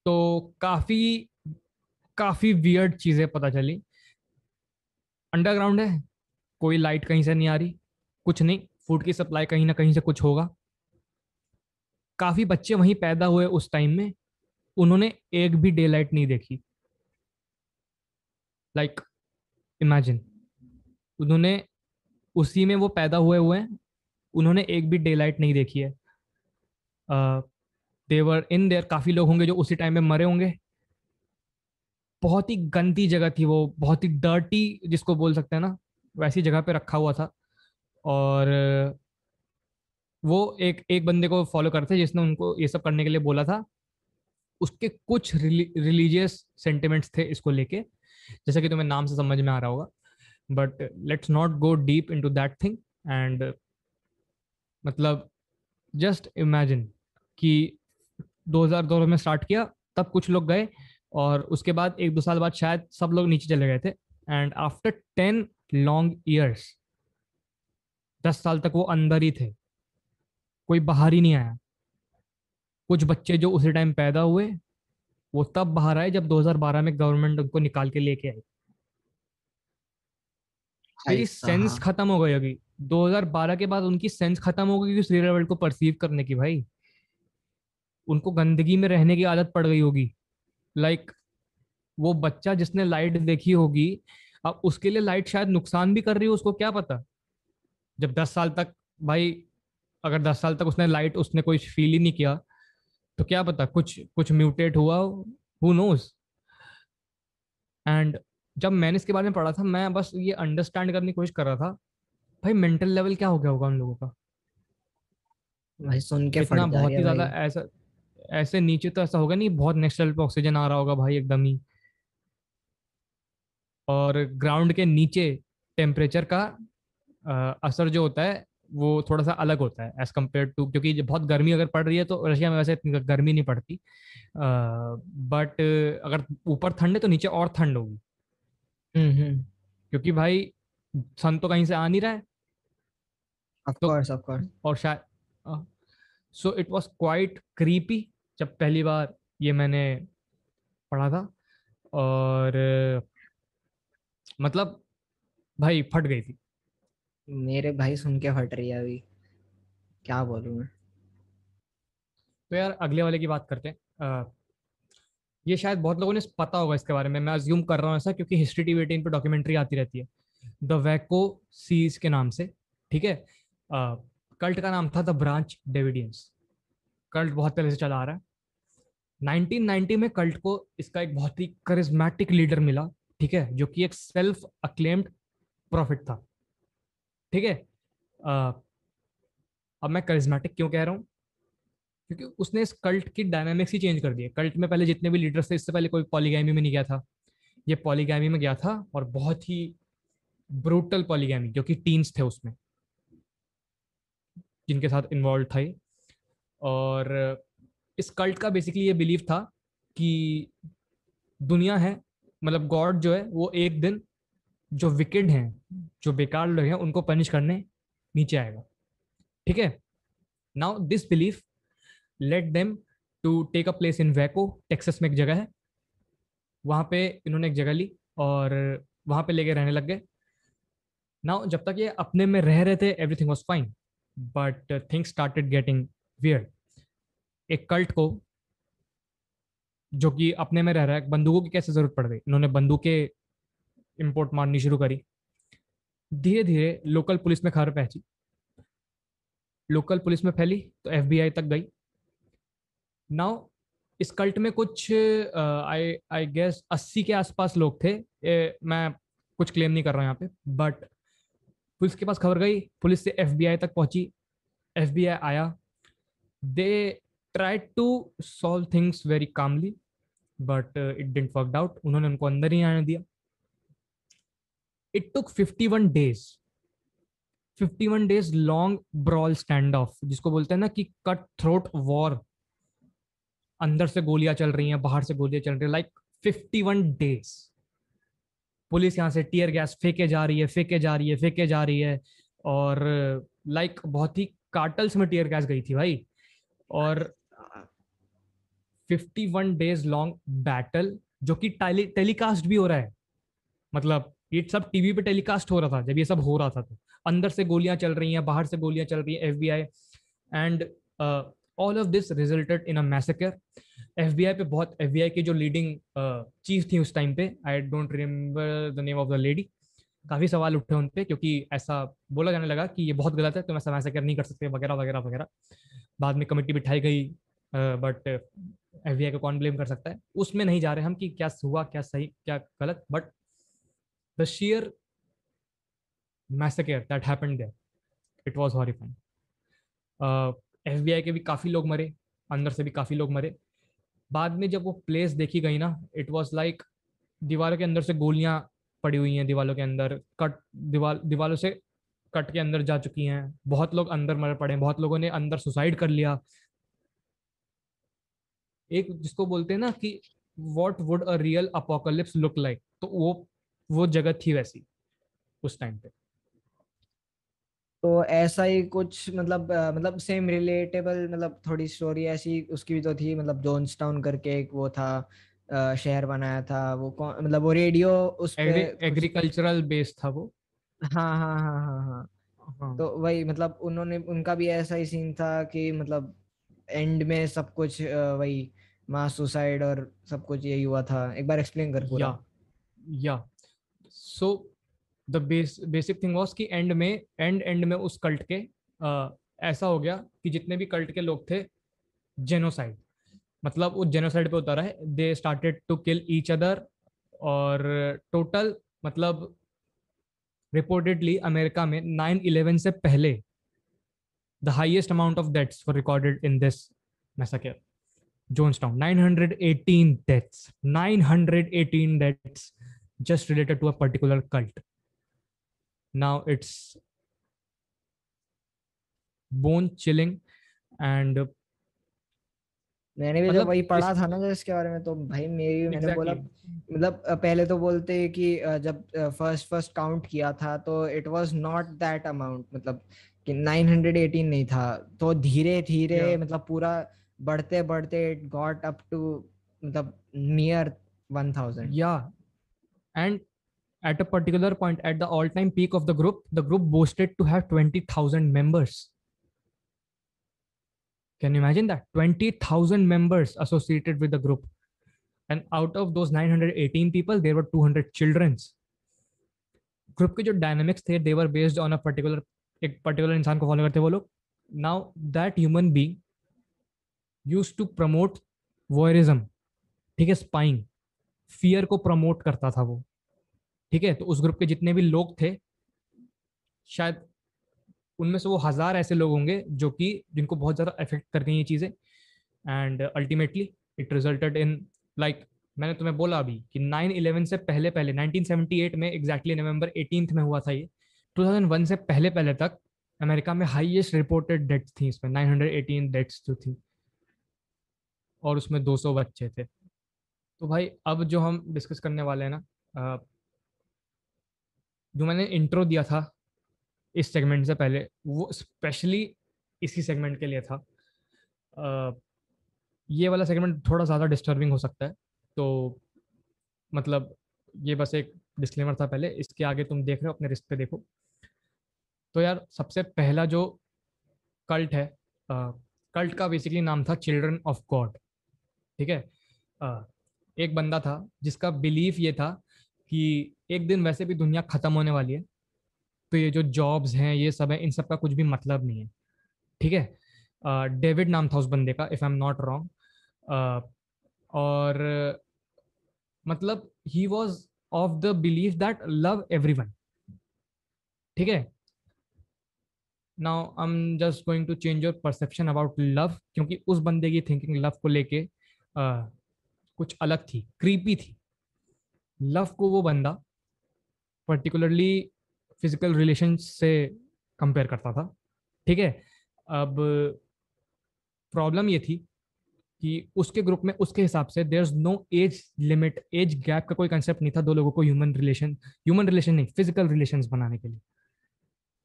तो काफ़ी काफ़ी वियर्ड चीज़ें पता चली। अंडरग्राउंड है कोई लाइट कहीं से नहीं आ रही कुछ नहीं फ़ूड की सप्लाई कहीं ना कहीं से कुछ होगा। काफ़ी बच्चे वहीं पैदा हुए उस टाइम में उन्होंने एक भी डे लाइट नहीं देखी। लाइक like, इमेजिन उन्होंने उसी में वो पैदा हुए हुए हैं उन्होंने एक भी डे लाइट नहीं देखी है। देवर इन देयर काफ़ी लोग होंगे जो उसी टाइम में मरे होंगे। बहुत ही गंदी जगह थी वो बहुत ही डर्टी जिसको बोल सकते हैं ना वैसी जगह पे रखा हुआ था। और वो एक एक बंदे को फॉलो करते जिसने उनको ये सब करने के लिए बोला था। उसके कुछ रिलीजियस सेंटिमेंट्स थे इसको लेके, जैसा कि तुम्हें नाम से समझ में आ रहा होगा। But let's not go deep into that thing and मतलब जस्ट इमेजिन कि 2002 में स्टार्ट किया, तब कुछ लोग गए और उसके बाद एक दो साल बाद शायद सब लोग नीचे चले गए थे। And after ten long years दस साल तक वो अंदर ही थे। कोई बाहर ही नहीं आया। कुछ बच्चे जो उसी टाइम पैदा हुए वो तब बाहर आए जब 2012 में गवर्नमेंट उनको निकाल के लेके आई। मेरी सेंस। खत्म हो गई होगी 2012 के बाद उनकी सेंस खत्म हो गई उस रियल वर्ल्ड को परसीव करने की भाई। उनको गंदगी में रहने की आदत पड़ गई होगी। लाइक like, वो बच्चा जिसने लाइट देखी होगी अब उसके लिए लाइट शायद नुकसान भी कर रही हो उसको क्या पता? जब दस साल तक भाई अगर दस साल तक उसने लाइट उसने कोई फील ही नहीं किया तो क्या पता कुछ कुछ म्यूटेट हुआ हु नोज़ एंड जब मैंने इसके बारे में पढ़ा था मैं बस ये अंडरस्टैंड करने की कोशिश कर रहा था भाई मेंटल लेवल क्या हो गया होगा उन लोगों का? भाई सुन के इतना बहुत ही ज़्यादा ऐसा ऐसे नीचे तो ऐसा होगा नहीं बहुत नेक्स्ट लेवल पे ऑक्सीजन आ रहा होगा भाई एकदम ही। और ग्राउंड के नीचे टेम्परेचर का आ, असर जो होता है वो थोड़ा सा अलग होता है एज कंपेयर टू क्योंकि बहुत गर्मी अगर पड़ रही है तो रशिया में वैसे इतनी गर्मी नहीं पड़ती। बट अगर ऊपर ठंड है तो नीचे और ठंड होगी। हम्म, हम्म। क्योंकि भाई सन तो कहीं से आ नहीं रहा है। Of तो, course, of course. और शायद so it was quite creepy जब पहली बार ये मैंने पढ़ा था। और मतलब भाई फट गई थी। मेरे भाई सुन के फट रही है अभी। क्या बोलूँ मैं? तो यार, अगले वाले की बात करते हैं। ये शायद बहुत लोगों ने पता होगा इसके बारे में। मैं अज्यूम कर रहा हूँ ऐसा क्योंकि हिस्ट्री टीवी एटीन पर डॉक्यूमेंट्री आती रहती है। द वैको सीज के नाम से, ठीक है? कल्ट का नाम था द ब्रांच डेविडियंस कल्ट बहुत पहले से चला आ रहा है। 1990 में कल्ट को इसका एक बहुत ही करिज्मेटिक लीडर मिला, ठीक है? जो कि एक सेल्फ अक्लेम्ड प्रॉफिट था। ठीक है? अब मैं करिज्मेटिक क्यों कह रहा हूँ? क्योंकि उसने इस कल्ट की डायनामिक्स ही चेंज कर दिए कल्ट में पहले जितने भी लीडर्स थे, इससे पहले कोई पॉलीगैमी में नहीं गया था। ये पॉलीगैमी में गया था और बहुत ही ब्रूटल पॉलीगैमी जो कि टीन्स थे उसमें, जिनके साथ इन्वॉल्व थे और इस कल्ट का बेसिकली ये बिलीव था कि दुनिया है मतलब गॉड जो है, वो एक दिन जो विकेड हैं, जो बेकार लोग हैं, उनको पनिश करने नीचे आएगा। ठीक है? Now this belief let them to take a place in Waco Texas में एक जगह है। वहाँ पे इन्होंने एक जगह ली और वहाँ पे लेके रहने लग गए। नाउ जब तक ये अपने में रह रहे थे everything was fine but things started getting weird एक कल्ट को, जो कि अपने में रह रहा है बंदूकों की कैसे ज़रूरत पड़ गई? इन्होंने बंदूकें इंपोर्ट मारनी शुरू करी। धीरे धीरे लोकल पुलिस में खबर पहुँची। लोकल पुलिस में फैली तो एफबीआई तक गई। नाउ इस कल्ट में कुछ आई आई गेस अस्सी के आसपास लोग थे। ए, मैं कुछ क्लेम नहीं कर रहा यहाँ पे बट पुलिस के पास खबर गई। पुलिस से एफबीआई तक पहुँची। एफबीआई आया। They try to solve things very calmly but it didn't work out उन्होंने उनको अंदर ही आने दिया। It took 51 days 51 days long brawl standoff जिसको बोलते हैं ना कि कट थ्रोट वॉर अंदर से गोलियाँ चल रही हैं, बाहर से गोलियाँ चल रही है like fifty one days police यहाँ से टीयर गैस फेंके जा रही है, फेंके जा रही है, फेंके जा रही है और लाइक बहुत ही कार्टल्स में टीयर गैस गई थी भाई. और 51 डेज़ लॉन्ग बैटल जो कि टेलीकास्ट भी हो रहा है. मतलब ये सब टीवी पे टेलीकास्ट हो रहा था जब ये सब हो रहा था तो। अंदर से गोलियाँ चल रही हैं बाहर से गोलियाँ चल रही हैं FBI. And all of this resulted in a massacre FBI पे बहुत एफबीआई की जो लीडिंग चीफ uh, थी उस टाइम पे I don't remember the name of the lady काफ़ी सवाल उठे उन पर क्योंकि ऐसा बोला जाने लगा कि ये बहुत गलत है तो ऐसा मैसेकर नहीं कर सकते वगैरह वगैरह वगैरह। बाद में कमेटी बिठाई गई बट एफ़ को कौन ब्लेम कर सकता है? उसमें नहीं जा रहे हम कि क्या हुआ क्या सही क्या गलत but the sheer massacre that happened there it was horrifying. Uh, F के भी काफ़ी लोग मरे अंदर से भी काफ़ी लोग मरे। बाद में जब वो प्लेस देखी गई ना इट वॉज़ लाइक दीवारों के अंदर से गोलियाँ पड़ी हुई हैं दीवारों के अंदर। कट दीवार दीवारों से कट के अंदर जा चुकी हैं। बहुत लोग अंदर मर पड़े बहुत लोगों ने अंदर सुसाइड कर लिया। एक जिसको बोलते हैं ना कि what would a real apocalypse look like तो वो वो जगह थी वैसी उस टाइम पे। तो ऐसा ही कुछ मतलब आ, मतलब सेम रिलेटेबल मतलब थोड़ी स्टोरी ऐसी उसकी भी तो थी मतलब जोन्स टाउन करके एक वो था आ, शहर बनाया था वो कौन मतलब वो रेडियो उस एग्रीकल्चरल बेस था वो। हाँ हाँ हाँ हाँ हाँ हाँ। तो वही मतलब उन्होंने उनका भी ऐसा ही सीन था कि मतलब एंड में सब कुछ वही मास सुसाइड और सब कुछ यही हुआ था। एक बार एक्सप्लेन कर पूरा। या या। So the basic thing was कि एंड में एंड एंड में उस कल्ट के आ, ऐसा हो गया कि जितने भी कल्ट के लोग थे जेनोसाइड मतलब वो जेनोसाइड पे उतर है। They started to kill each other और टोटल मतलब रिपोर्टेडली अमेरिका में 9/11 से पहले the highest amount of deaths for recorded in this massacre Jonestown nine hundred eighteen deaths 918 deaths just related to a particular cult. Now it's bone chilling and मैंने भी जब वही पढ़ा था ना जो इसके बारे में तो भाई मेरी exactly. मैंने बोला मतलब पहले तो बोलते हैं कि जब फ़र्स्ट फ़र्स्ट काउंट किया था तो it was not that amount मतलब कि 918 नहीं था तो धीरे धीरे yeah. मतलब पूरा बढ़ते बढ़ते इट गॉट अप टू मतलब नियर 1000 या and at a particular point at the all time peak of the group the group boasted to have 20000 members can you imagine that 20000 members associated with the group and out of those 918 people there were 200 children's group के जो dynamics थे they were based on a particular एक particular इंसान को follow करते वो लोग now that human being use to promote voyeurism ठीक है स्पाइंग फियर को प्रमोट करता था वो। ठीक है? तो उस ग्रुप के जितने भी लोग थे, शायद उनमें से वो हज़ार ऐसे लोग होंगे जो कि जिनको बहुत ज़्यादा इफ़ेक्ट कर गई ये चीज़ें। And ultimately it resulted in like मैंने तुम्हें बोला अभी कि 9/11 से पहले पहले 1978 में एग्जैक्टली नवंबर 18th में हुआ था ये। 2001 से पहले पहले तक अमेरिका में हाईएस्ट रिपोर्टेड डेथ्स थी इसमें 918 डेथ्स जो थी। और उसमें 200 बच्चे थे। तो भाई अब जो हम डिस्कस करने वाले हैं ना जो मैंने इंट्रो दिया था इस सेगमेंट से पहले वो स्पेशली इसी सेगमेंट के लिए था। ये वाला सेगमेंट थोड़ा ज़्यादा डिस्टर्बिंग हो सकता है। तो मतलब ये बस एक डिस्क्लेमर था पहले इसके आगे तुम देख रहे हो अपने रिस्क पे देखो। तो यार सबसे पहला जो कल्ट है आ, कल्ट का बेसिकली नाम था चिल्ड्रन ऑफ़ गॉड ठीक है? आ, एक बंदा था जिसका बिलीफ ये था कि एक दिन वैसे भी दुनिया ख़त्म होने वाली है तो ये जो जॉब्स हैं ये सब है इन सब का कुछ भी मतलब नहीं है। ठीक है? डेविड नाम था उस बंदे का if I am not wrong और मतलब he was of the believe that love everyone ठीक है? Now I am just going to change your perception about love क्योंकि उस बंदे की थिंकिंग लव को लेके uh, कुछ अलग थी क्रीपी थी। लव को वो बंदा पर्टिकुलरली फ़िज़िकल रिलेशन से कंपेयर करता था, ठीक है? अब प्रॉब्लम ये थी कि उसके ग्रुप में, उसके हिसाब से there is no age limit age gap का कोई कंसेप्ट नहीं था दो लोगों को ह्यूमन रिलेशन ह्यूमन रिलेशन नहीं फ़िज़िकल रिलेशन बनाने के लिए,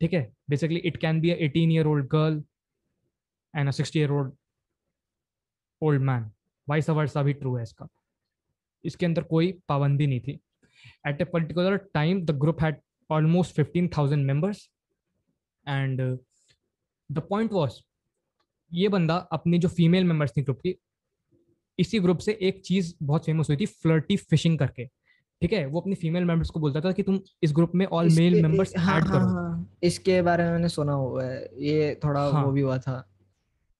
ठीक है? Basically it can be eighteen year old girl and a sixty year old old man vice versa भी ट्रू है इसका। इसके अंदर कोई पाबंदी नहीं थी। At a particular time the group had almost fifteen thousand members and the point was ये बंदा अपनी जो फीमेल मेंबर्स थी ग्रुप की इसी ग्रुप से एक चीज़ बहुत फ़ेमस हुई थी फ्लर्टी फिशिंग करके। ठीक है? वो अपनी फीमेल मेंबर्स को बोलता था कि तुम इस ग्रुप में ऑल मेल मेंबर्स ऐड करो। हाँ, इसके बारे में मैंने सुना हुआ है। ये थोड़ा हाँ, वो भी हुआ था।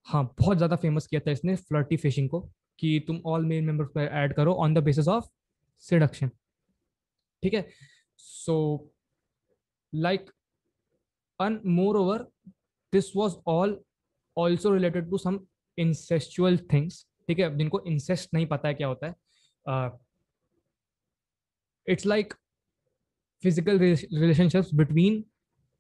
हाँ बहुत ज़्यादा फ़ेमस किया था इसने फ्लर्टी फिशिंग को। कि तुम ऑल मेल मेंबर्स पर ऐड करो on the basis of seduction ठीक है? So like and moreover this was all also related to some incestual things ठीक है? जिनको इंसेस्ट नहीं पता है क्या होता है। It's like physical relationships between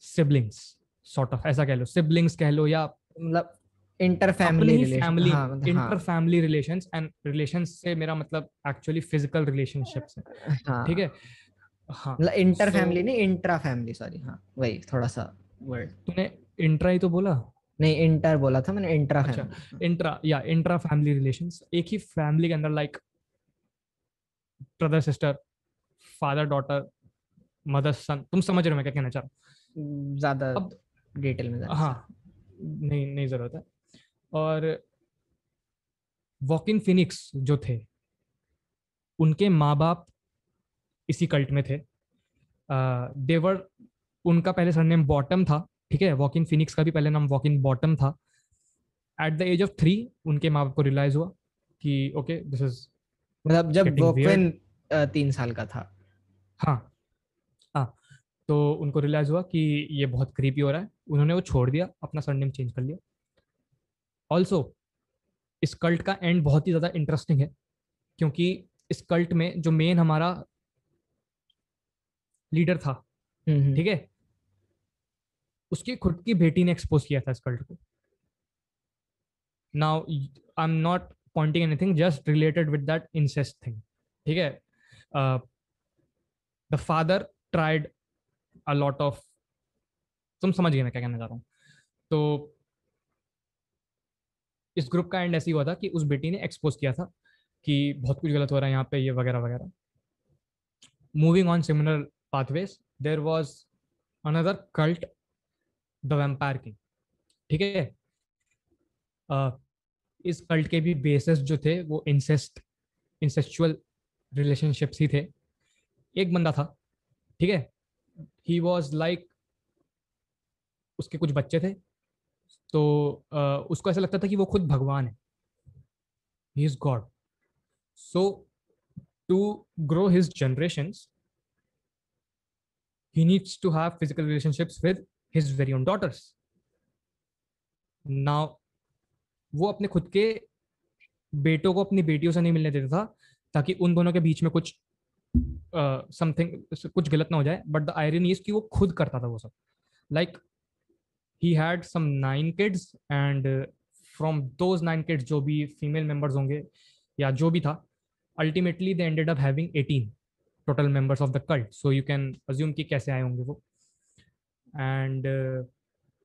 siblings sort of ऐसा कह लो। सिबलिंग्स कह लो या मतलब inter family family inter family relation and relations से मेरा मतलब एक्चुअली फ़िज़िकल रिलेशनशिप्स है। हाँ. ठीक है? हाँ। मतलब इंटर फैमिली नहीं इंट्रा फैमिली सॉरी हाँ। वही थोड़ा सा वर्ड तूने इंट्रा ही तो बोला? नहीं इंटर बोला था मैंने इंट्रा अच्छा इंट्रा या इंट्रा फैमिली रिलेशंस एक ही फैमिली के अंदर like brother sister father daughter mother son तुम समझ रहे हो मैं क्या कहना चाह रहा हूँ? ज़्यादा अब डिटेल में हाँ नहीं नहीं ज़रूरत है। और वॉकिन फिनिक्स जो थे उनके माँ बाप इसी कल्ट में थे। देवर उनका पहले सरनेम बॉटम था ठीक है? वॉकिन फिनिक्स का भी पहले नाम वॉकिन बॉटम था। At the age of three उनके माँ बाप को रियलाइज़ हुआ कि ओके दिस इज़ मतलब जब वॉकिन तीन साल का था। हाँ। हाँ तो उनको रियलाइज़ हुआ कि ये बहुत क्रीपी हो रहा है। उन्होंने वो छोड़ दिया अपना सरनेम चेंज कर लिया। ऑल्सो इस कल्ट का एंड बहुत ही ज़्यादा इंटरेस्टिंग है क्योंकि इस कल्ट में जो मेन हमारा लीडर था हम्म, हम्म। ठीक है? उसकी खुद की बेटी ने एक्सपोज किया था इस कल्ट को। Now I am not pointing anything just related with that incest thing ठीक है? The father tried a lot of तुम समझ गए मैं क्या कहना चाह रहा हूँ। तो इस ग्रुप का एंड ऐसे हुआ था कि उस बेटी ने एक्सपोज किया था कि बहुत कुछ गलत हो रहा है यहाँ पे, ये वगैरह वगैरह। Moving on similar pathways, there was another cult, the vampire king ठीक है? इस कल्ट के भी बेसिस जो थे, वो इंसेस्ट इंसेस्चुअल रिलेशनशिप्स ही थे। एक बंदा था, ठीक है? ही वॉज़ लाइक उसके कुछ बच्चे थे। तो uh, उसको ऐसा लगता था कि वो खुद भगवान है। He is God so to grow his generation he needs to have physical relationships with his very own daughters. Now वो अपने खुद के बेटों को अपनी बेटियों से नहीं मिलने देता था ताकि उन दोनों के बीच में कुछ समथिंग uh, कुछ गलत ना हो जाए बट द आयरन इज़ कि वो खुद करता था वो सब। Like he had some nine kids and from those nine kids जो भी फीमेल मेंबर्स होंगे या जो भी था ultimately they ended up having 18 total members of the cult so you can assume कि कैसे आए होंगे वो। And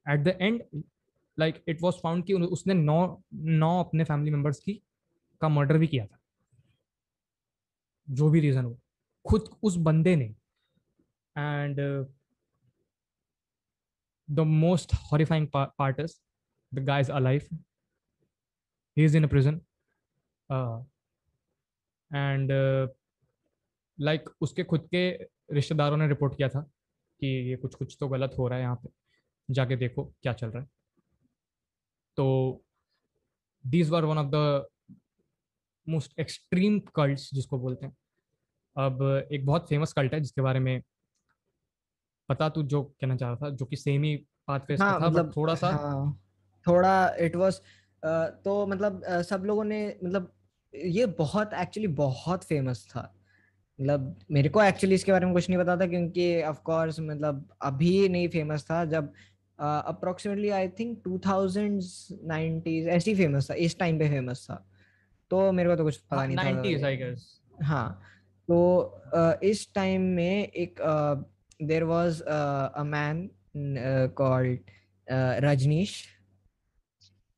at the end like it was found कि उसने नौ नौ अपने फैमिली मेंबर्स की, का मर्डर भी किया था। जो भी रीजन हो। खुद उस बंदे ने and the most horrifying part is the guy is alive he is in a prison and like उसके खुद के रिश्तेदारों ने रिपोर्ट किया था कि ये कुछ कुछ तो गलत हो रहा है यहाँ पे। जाके देखो क्या चल रहा है। तो these were one of the most extreme cult जिसको बोलते हैं। अब एक बहुत फ़ेमस कल्ट है जिसके बारे में पता तू जो कहना चाह रहा था जो कि सेम ही पाथ पे हाँ, था मतलब थोड़ा सा हाँ, थोड़ा इट वाज तो मतलब सब लोगों ने मतलब ये बहुत एक्चुअली बहुत फ़ेमस था। मतलब मेरे को एक्चुअली इसके बारे में कुछ नहीं पता था क्योंकि ऑफ़ कोर्स मतलब अभी नहीं फ़ेमस था जब approximately I think two thousand nineties ऐसी फ़ेमस था इस टाइम पे फ़ेमस था। तो मेरे को तो कुछ पता हाँ, नहीं था। हाँ तो uh, इस टाइम में एक there was a man called Rajneesh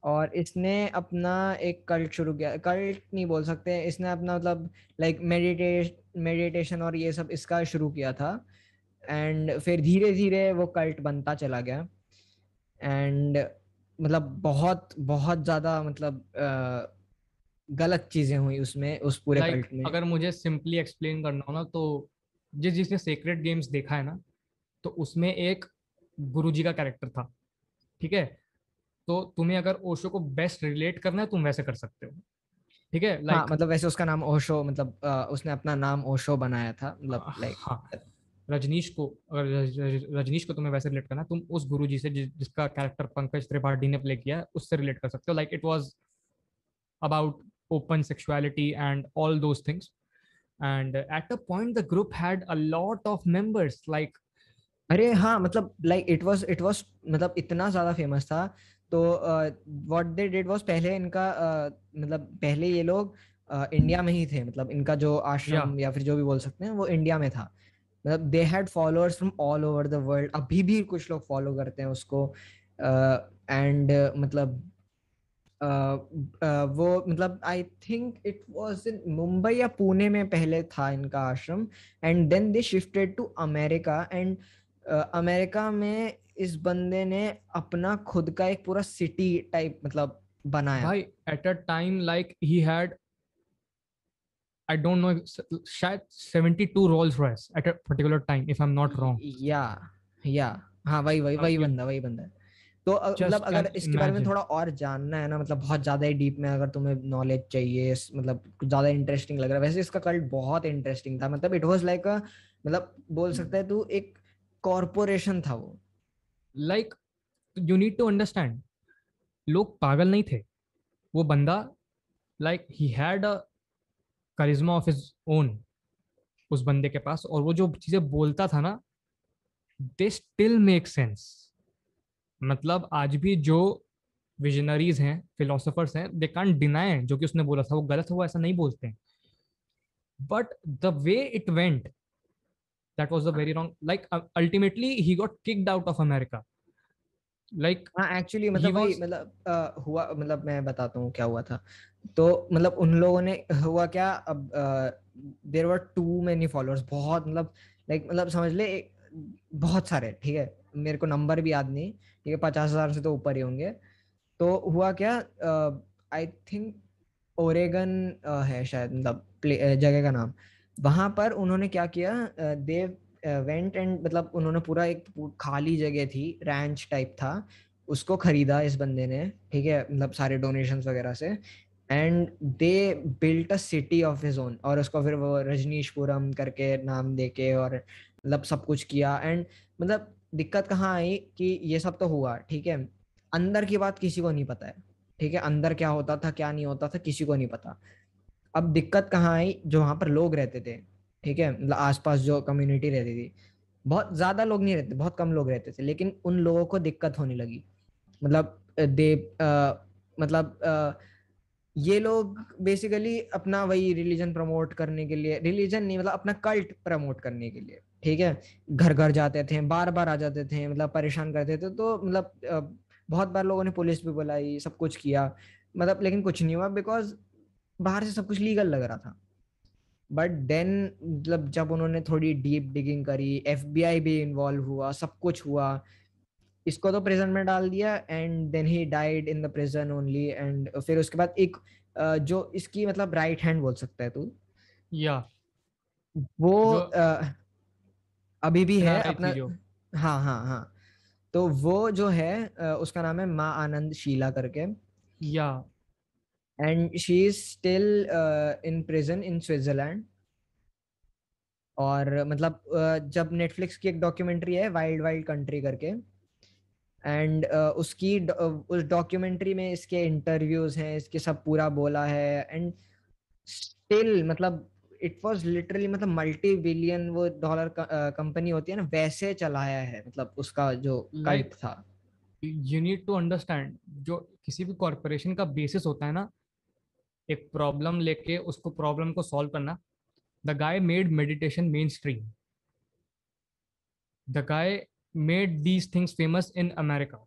और इसने अपना एक कल्ट शुरू किया। कल्ट नहीं बोल सकते इसने अपना मतलब लाइक मेडिटेश मेडिटेशन और ये सब इसका शुरू किया था। एंड फिर धीरे धीरे वो कल्ट बनता चला गया। एंड मतलब बहुत बहुत ज़्यादा मतलब uh, गलत चीज़ें हुई उसमें उस पूरे like, कल्ट में। अगर मुझे सिंपली एक्सप्लेन करना हो ना तो जिस जिसने सेक्रेट गेम्स देखा है ना तो उसमें एक गुरुजी का कैरेक्टर था ठीक है? तो तुम्हें अगर ओशो को बेस्ट रिलेट करना है तुम वैसे कर सकते हो ठीक है? like, हाँ, मतलब वैसे उसका नाम ओशो मतलब आ, उसने अपना नाम ओशो बनाया था मतलब लाइक हाँ, रजनीश को अगर रजनीश को तुम्हें वैसे रिलेट करना है तुम उस गुरु जी से जिस, जिसका कैरेक्टर पंकज त्रिपाठी ने प्ले किया उससे रिलेट कर सकते हो। Like it was about open sexuality and all those things. And at a point the group had a lot of members like अरे हाँ मतलब like it was it was मतलब इतना ज़्यादा फ़ेमस था। तो व्हाट दे डिड वाज पहले इनका uh, मतलब पहले ये लोग uh, इंडिया में ही थे। मतलब इनका जो आश्रम yeah. या फिर जो भी बोल सकते हैं वो इंडिया में था। मतलब they had followers from all over the world अभी भी कुछ लोग फॉलो करते हैं उसको। एंड uh, uh, मतलब वो मतलब I think it was in Mumbai या पुणे में पहले था इनका ashram and then they shifted to America and America में इस बंदे ने अपना खुद का एक पूरा सिटी टाइप मतलब बनाया। भाई at a time like he had I don't know शायद 72 Rolls Royce at a particular time if I am not wrong या या हाँ वही वही वही बंदा वही बंदा। तो मतलब अगर इसके बारे में थोड़ा और जानना है ना मतलब बहुत ज़्यादा ही डीप में अगर तुम्हें नॉलेज चाहिए मतलब ज़्यादा इंटरेस्टिंग लग रहा है। वैसे इसका कल्ट बहुत इंटरेस्टिंग था मतलब इट वाज लाइक अ मतलब बोल सकता है तू एक कॉरपोरेशन था वो। Like you need to understand लोग पागल नहीं थे। वो बंदा like he had a charisma of his own उस बंदे के पास और वो जो चीज़ें बोलता था ना दे स्टिल मेक सेंस मतलब आज भी जो विजनरीज हैं फिलोसफर्स हैं दे कांट डिनाई जो कि उसने बोला था वो गलत हुआ ऐसा नहीं बोलते हैं। But the way it went that was the very wrong like ultimately he got kicked out of America like actually मतलब वही मतलब हुआ मतलब मैं बताता हूँ क्या हुआ था। तो मतलब उन लोगों ने हुआ क्या अब there were too many followers बहुत मतलब लाइक मतलब समझ ले बहुत सारे ठीक है? मेरे को नंबर भी याद नहीं। ठीक है, पचास हज़ार से तो ऊपर ही होंगे। तो हुआ क्या आई थिंक ओरेगन है शायद मतलब जगह का नाम। वहाँ पर उन्होंने क्या किया देव वेंट एंड मतलब उन्होंने पूरा एक खाली जगह थी रैंच टाइप था, उसको खरीदा इस बंदे ने, ठीक है मतलब सारे डोनेशंस वगैरह से। And they built a city of his own और उसको फिर वो रजनीशपुरम करके नाम देके और मतलब सब कुछ किया। एंड मतलब दिक्कत कहाँ आई कि ये सब तो हुआ ठीक है? अंदर की बात किसी को नहीं पता है ठीक है? अंदर क्या होता था क्या नहीं होता था किसी को नहीं पता। अब दिक्कत कहाँ आई? जो वहाँ पर लोग रहते थे ठीक है? मतलब आसपास जो कम्युनिटी रहती थी। बहुत ज़्यादा लोग नहीं रहते बहुत कम लोग रहते थे लेकिन उन लोगों को दिक्कत होने लगी। मतलब दे मतलब आ, ये लोग बेसिकली अपना वही रिलीजन प्रमोट करने के लिए रिलीजन नहीं मतलब अपना कल्ट प्रमोट करने के लिए। ठीक है? घर घर जाते थे बार बार आ जाते थे मतलब परेशान करते थे। तो मतलब बहुत बार लोगों ने पुलिस भी बुलाई सब कुछ किया। मतलब लेकिन कुछ नहीं हुआ बिकॉज़ बाहर से सब कुछ लीगल लग रहा था। बट देन मतलब जब उन्होंने थोड़ी डीप डिगिंग करी एफबीआई भी इन्वॉल्व हुआ सब कुछ हुआ। इसको तो प्रिजन में डाल दिया and then he died in the prison only and फिर उसके बाद एक जो इसकी मतलब राइट हैंड बोल सकता है तू? या। वो अभी भी है अपना हाँ हाँ हाँ। तो वो जो है उसका नाम है माँ आनंद शीला करके। या। And she is still in prison in Switzerland. और मतलब जब नेटफ्लिक्स की एक डॉक्यूमेंट्री है वाइल्ड वाइल्ड कंट्री करके। एंड uh, उसकी uh, उस डॉक्यूमेंट्री में इसके इंटरव्यूज़ हैं इसके सब पूरा बोला है। एंड स्टिल मतलब इट वाज लिटरली मतलब मल्टी बिलियन वो डॉलर कंपनी uh, होती है ना वैसे चलाया है मतलब उसका जो कल्ट था। यू नीड टू अंडरस्टैंड जो किसी भी कॉरपोरेशन का बेसिस होता है ना एक प्रॉब्लम लेके उसको प्रॉब्लम को सॉल्व करना the guy made meditation mainstream the guy made these things famous in America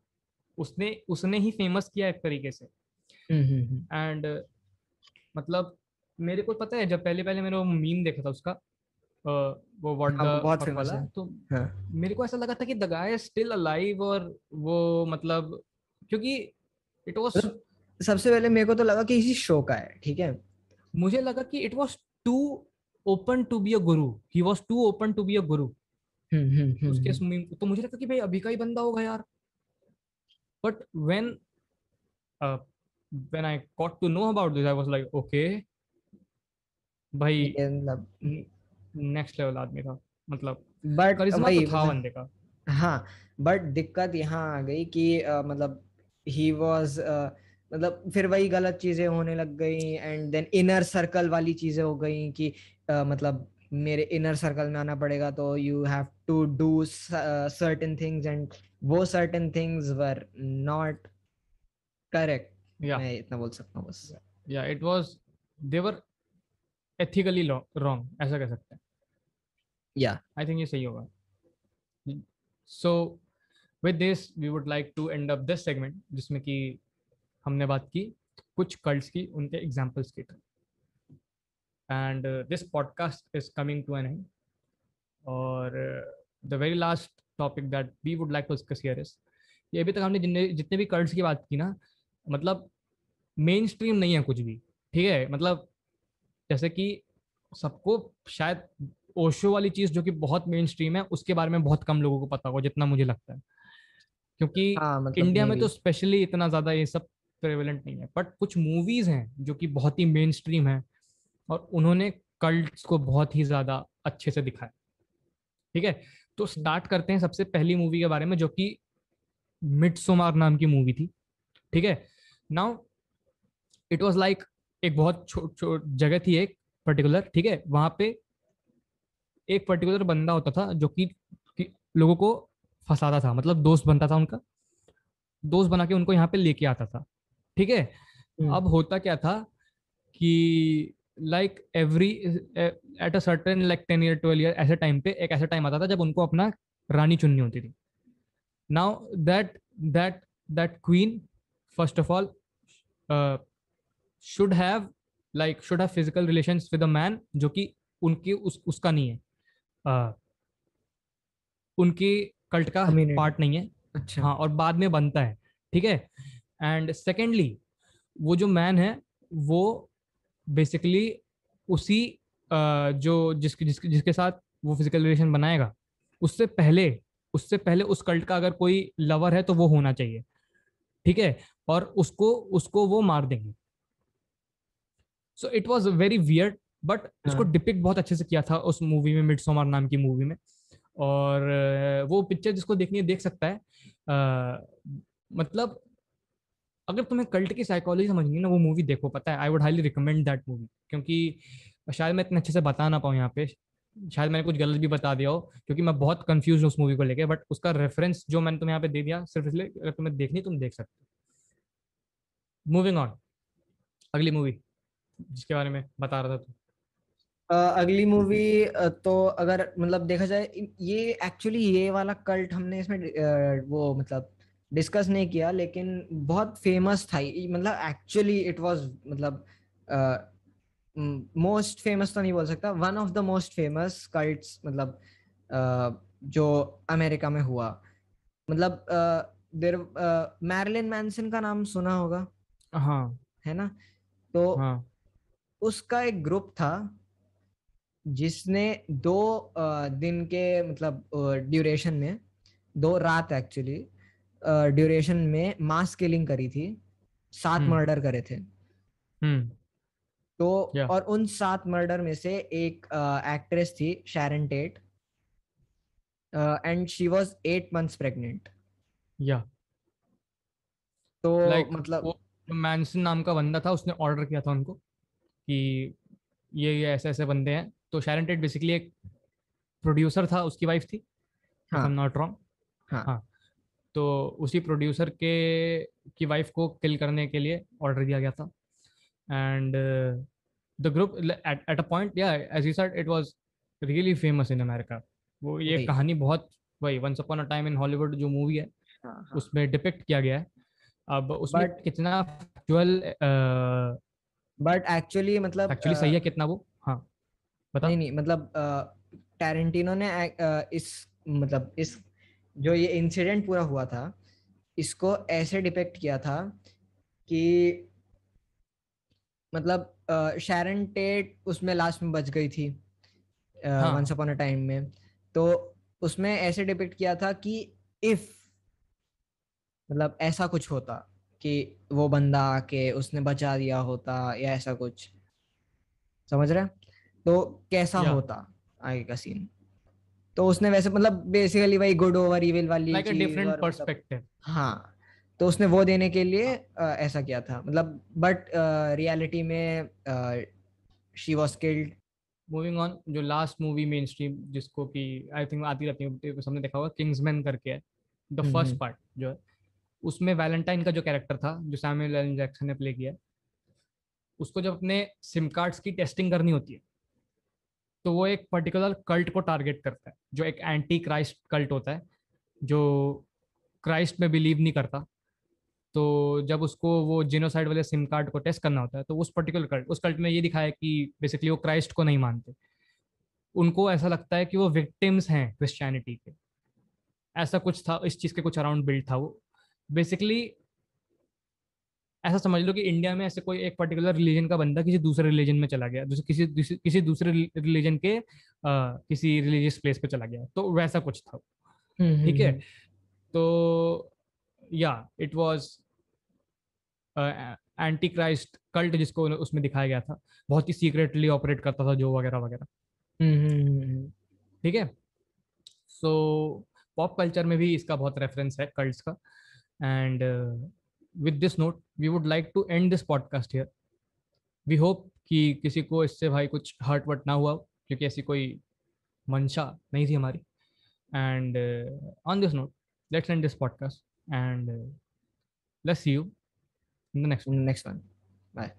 उसने उसने ही फ़ेमस किया एक तरीके से। And hmm, hmm. मतलब मेरे को पता है जब पहले पहले मैंने वो मीम देखा था उसका वो व्हाट द बहुत है। तो हाँ. मेरे को ऐसा लगा था कि द गाय स्टिल अलाइव और वो मतलब क्योंकि इट वाज सबसे पहले मेरे को तो लगा कि इसी शो का है ठीक है? मुझे लगा कि it was too open to be a guru he was too open to be a guru उसके स्विमिंग तो मुझे लगता कि भाई अभी का ही बंदा होगा यार। But when when I got to know about this I was like okay भाई नेक्स्ट लेवल आदमी था मतलब बट करिश्मा तो था बंदे का। हाँ बट दिक्कत यहाँ आ गई कि uh, मतलब ही वाज uh, मतलब फिर वही गलत चीज़ें होने लग गई एंड देन इनर सर्कल वाली चीज़ें हो गई कि uh, मतलब मेरे इनर सर्कल में आना पड़ेगा तो you have to do certain things and वो certain things were not correct मैं इतना बोल सकता हूँ बस। या it was they were ethically wrong ऐसा कह सकते हैं। या आई थिंक ये सही होगा। So with this we would like to end up this segment जिसमें कि हमने बात की कुछ कल्ट्स की उनके एग्जांपल्स की। And this podcast is coming to an end or uh, the very last topic that we would like to discuss here is ये अभी तक हमने जितने जितने भी कर्ड्स की बात की ना मतलब मेन स्ट्रीम नहीं है कुछ भी। ठीक है? मतलब जैसे कि सबको शायद ओशो वाली चीज़ जो कि बहुत मेन स्ट्रीम है उसके बारे में बहुत कम लोगों को पता होगा जितना मुझे लगता है। क्योंकि हाँ, मतलब इंडिया में तो स्पेशली इतना ज़्यादा ये सब प्रेवलेंट नहीं है बट कुछ मूवीज़ हैं जो कि बहुत ही मेन स्ट्रीम है और उन्होंने कल्ट्स को बहुत ही ज़्यादा अच्छे से दिखाया। ठीक है? तो स्टार्ट करते हैं सबसे पहली मूवी के बारे में जो कि मिड सोमार नाम की मूवी थी। ठीक है? नाउ इट वाज लाइक एक बहुत छोट जगह थी एक पर्टिकुलर ठीक है? वहाँ पे एक पर्टिकुलर बंदा होता था जो कि, कि लोगों को फंसाता था मतलब दोस्त बनता था उनका। दोस्त बना के उनको यहाँ पे लेके आता था ठीक है? हम्म। अब होता क्या था कि like every at a certain like ten year twelve year ऐसे टाइम पे एक ऐसा टाइम आता था जब उनको अपना रानी चुननी होती थी। Now that that that queen first of all should have like should have physical relation with a man जो कि उनकी उस उसका नहीं है। uh, उनकी कल्ट का पार्ट नहीं है। अच्छा। हाँ और बाद में बनता है ठीक है? एंड सेकेंडली वो जो मैन है वो बेसिकली उसी uh, जो जिसके जिसके जिसके साथ वो फ़िज़िकल रिलेशन बनाएगा उससे पहले उससे पहले उस कल्ट का अगर कोई लवर है तो वो होना चाहिए ठीक है? और उसको उसको वो मार देंगे। So it was very weird but उसको डिपिक्ट। बहुत अच्छे से किया था उस मूवी में मिड सोमार नाम की मूवी में। और वो पिक्चर जिसको देखनी है देख सकता है। आ, मतलब अगर तुम्हें कल्ट की साइकोलॉजी समझनी है ना वो मूवी देखो पता है? I would highly recommend that movie क्योंकि शायद मैं इतने अच्छे से बता ना पाऊँ यहाँ पे। शायद मैंने कुछ गलत भी बता दिया हो क्योंकि मैं बहुत कंफ्यूज हूँ उस मूवी को लेके बट उसका रेफरेंस जो मैंने तुम्हें यहाँ पे दे दिया सिर्फ़ इसलिए अगर तुम्हें देखनी तुम देख सकते हो। मूविंग ऑन अगली मूवी जिसके बारे में बता रहा था तू? अगली मूवी तो अगर मतलब देखा जाए ये एक्चुअली ये वाला कल्ट हमने इसमें वो मतलब डिस्कस नहीं किया लेकिन बहुत फ़ेमस था मतलब एक्चुअली इट वाज मतलब मोस्ट फ़ेमस तो नहीं बोल सकता one of the most famous cults मतलब uh, जो अमेरिका में हुआ। मतलब देर मैरलिन मैनसन का नाम सुना होगा? हाँ। है ना? तो हाँ. उसका एक ग्रुप था जिसने दो दिन के मतलब ड्यूरेशन में दो रात एक्चुअली ड्यूरेशन में मास किलिंग करी थी सात मर्डर हम्म। करे थे हम्म। तो yeah. और उन सात मर्डर में से एक एक्ट्रेस थी Sharon Tate and she was eight months pregnant या तो like, मतलब मैंसन नाम का बंदा था उसने ऑर्डर किया था उनको कि ये ये ऐसे ऐसे बंदे हैं। तो शैरन टेट बेसिकली एक प्रोड्यूसर था उसकी वाइफ थी हाँ। नॉट रॉन्ग हाँ, हाँ। तो उसी प्रोड्यूसर के की वाइफ को किल करने के लिए ऑर्डर दिया गया था। And the group at a point या as you said it was really famous in America वो ये कहानी बहुत वही once upon a time in Hollywood जो मूवी है हाँ, हाँ. उसमें डिपिक्ट किया गया है। अब उसमें But, कितना बट एक्चुअली मतलब एक्चुअली सही है कितना वो? हाँ बता। नहीं नहीं मतलब टैरेंटिनो ने इस मतलब इस जो ये इंसिडेंट पूरा हुआ था इसको ऐसे डिपेक्ट किया था कि मतलब शैरन टेट उसमें लास्ट में बच गई थी वंस अपॉन अ टाइम में। तो उसमें ऐसे डिपेक्ट किया था कि इफ़ मतलब ऐसा कुछ होता। कि वो बंदा आके उसने बचा दिया होता या ऐसा कुछ। समझ रहे तो कैसा होता आगे का सीन तो उसने वैसे मतलब बेसिकली वही गुड ओवर इविल वाली like डिफरेंट पर्सपेक्टिव हाँ तो उसने वो देने के लिए आ, ऐसा किया था। मतलब बट रियलिटी में she was killed moving on जो लास्ट मूवी मेन स्ट्रीम जिसको कि आई थिंक आती रहती है सबने देखा होगा किंग्समैन करके है। द फ़र्स्ट पार्ट जो है। उसमें वैलेंटाइन का जो कैरेक्टर था, जो सैमुअल एल जैक्सन ने प्ले किया, उसको जब अपने सिम कार्ड्स की टेस्टिंग करनी होती है तो वो एक पर्टिकुलर कल्ट को टारगेट करता है, जो एक एंटी क्राइस्ट कल्ट होता है, जो क्राइस्ट में बिलीव नहीं करता। तो जब उसको वो जिनोसाइड वाले सिम कार्ड को टेस्ट करना होता है तो उस पर्टिकुलर कल्ट उस कल्ट में ये दिखाया कि बेसिकली वो क्राइस्ट को नहीं मानते। उनको ऐसा लगता है कि वो विक्टिम्स हैं क्रिश्चियनिटी के। ऐसा कुछ था, इस चीज़ के कुछ अराउंड बिल्ड था वो। बेसिकली ऐसा समझ लो कि इंडिया में ऐसे कोई एक पर्टिकुलर रिलीजन का बंदा किसी दूसरे रिलीजन में चला गया दूसरे किसी किसी दूसरे रिलीजन के आ, किसी रिलीजियस प्लेस पे चला गया तो वैसा कुछ था। हम्म, ठीक है? हम्म, हम्म। तो या it was antichrist cult जिसको उसमें दिखाया गया था। बहुत ही सीक्रेटली ऑपरेट करता था जो वगैरह वगैरह। ठीक है? सो पॉप कल्चर में भी इसका बहुत रेफरेंस है कल्ट का। And with this note, we would like to end this podcast here. We hope कि किसी को इससे भाई कुछ हर्ट वर्ट ना हुआ, क्योंकि ऐसी कोई मंशा नहीं थी हमारी। And on this note let's end this podcast and let's see you in the next next one bye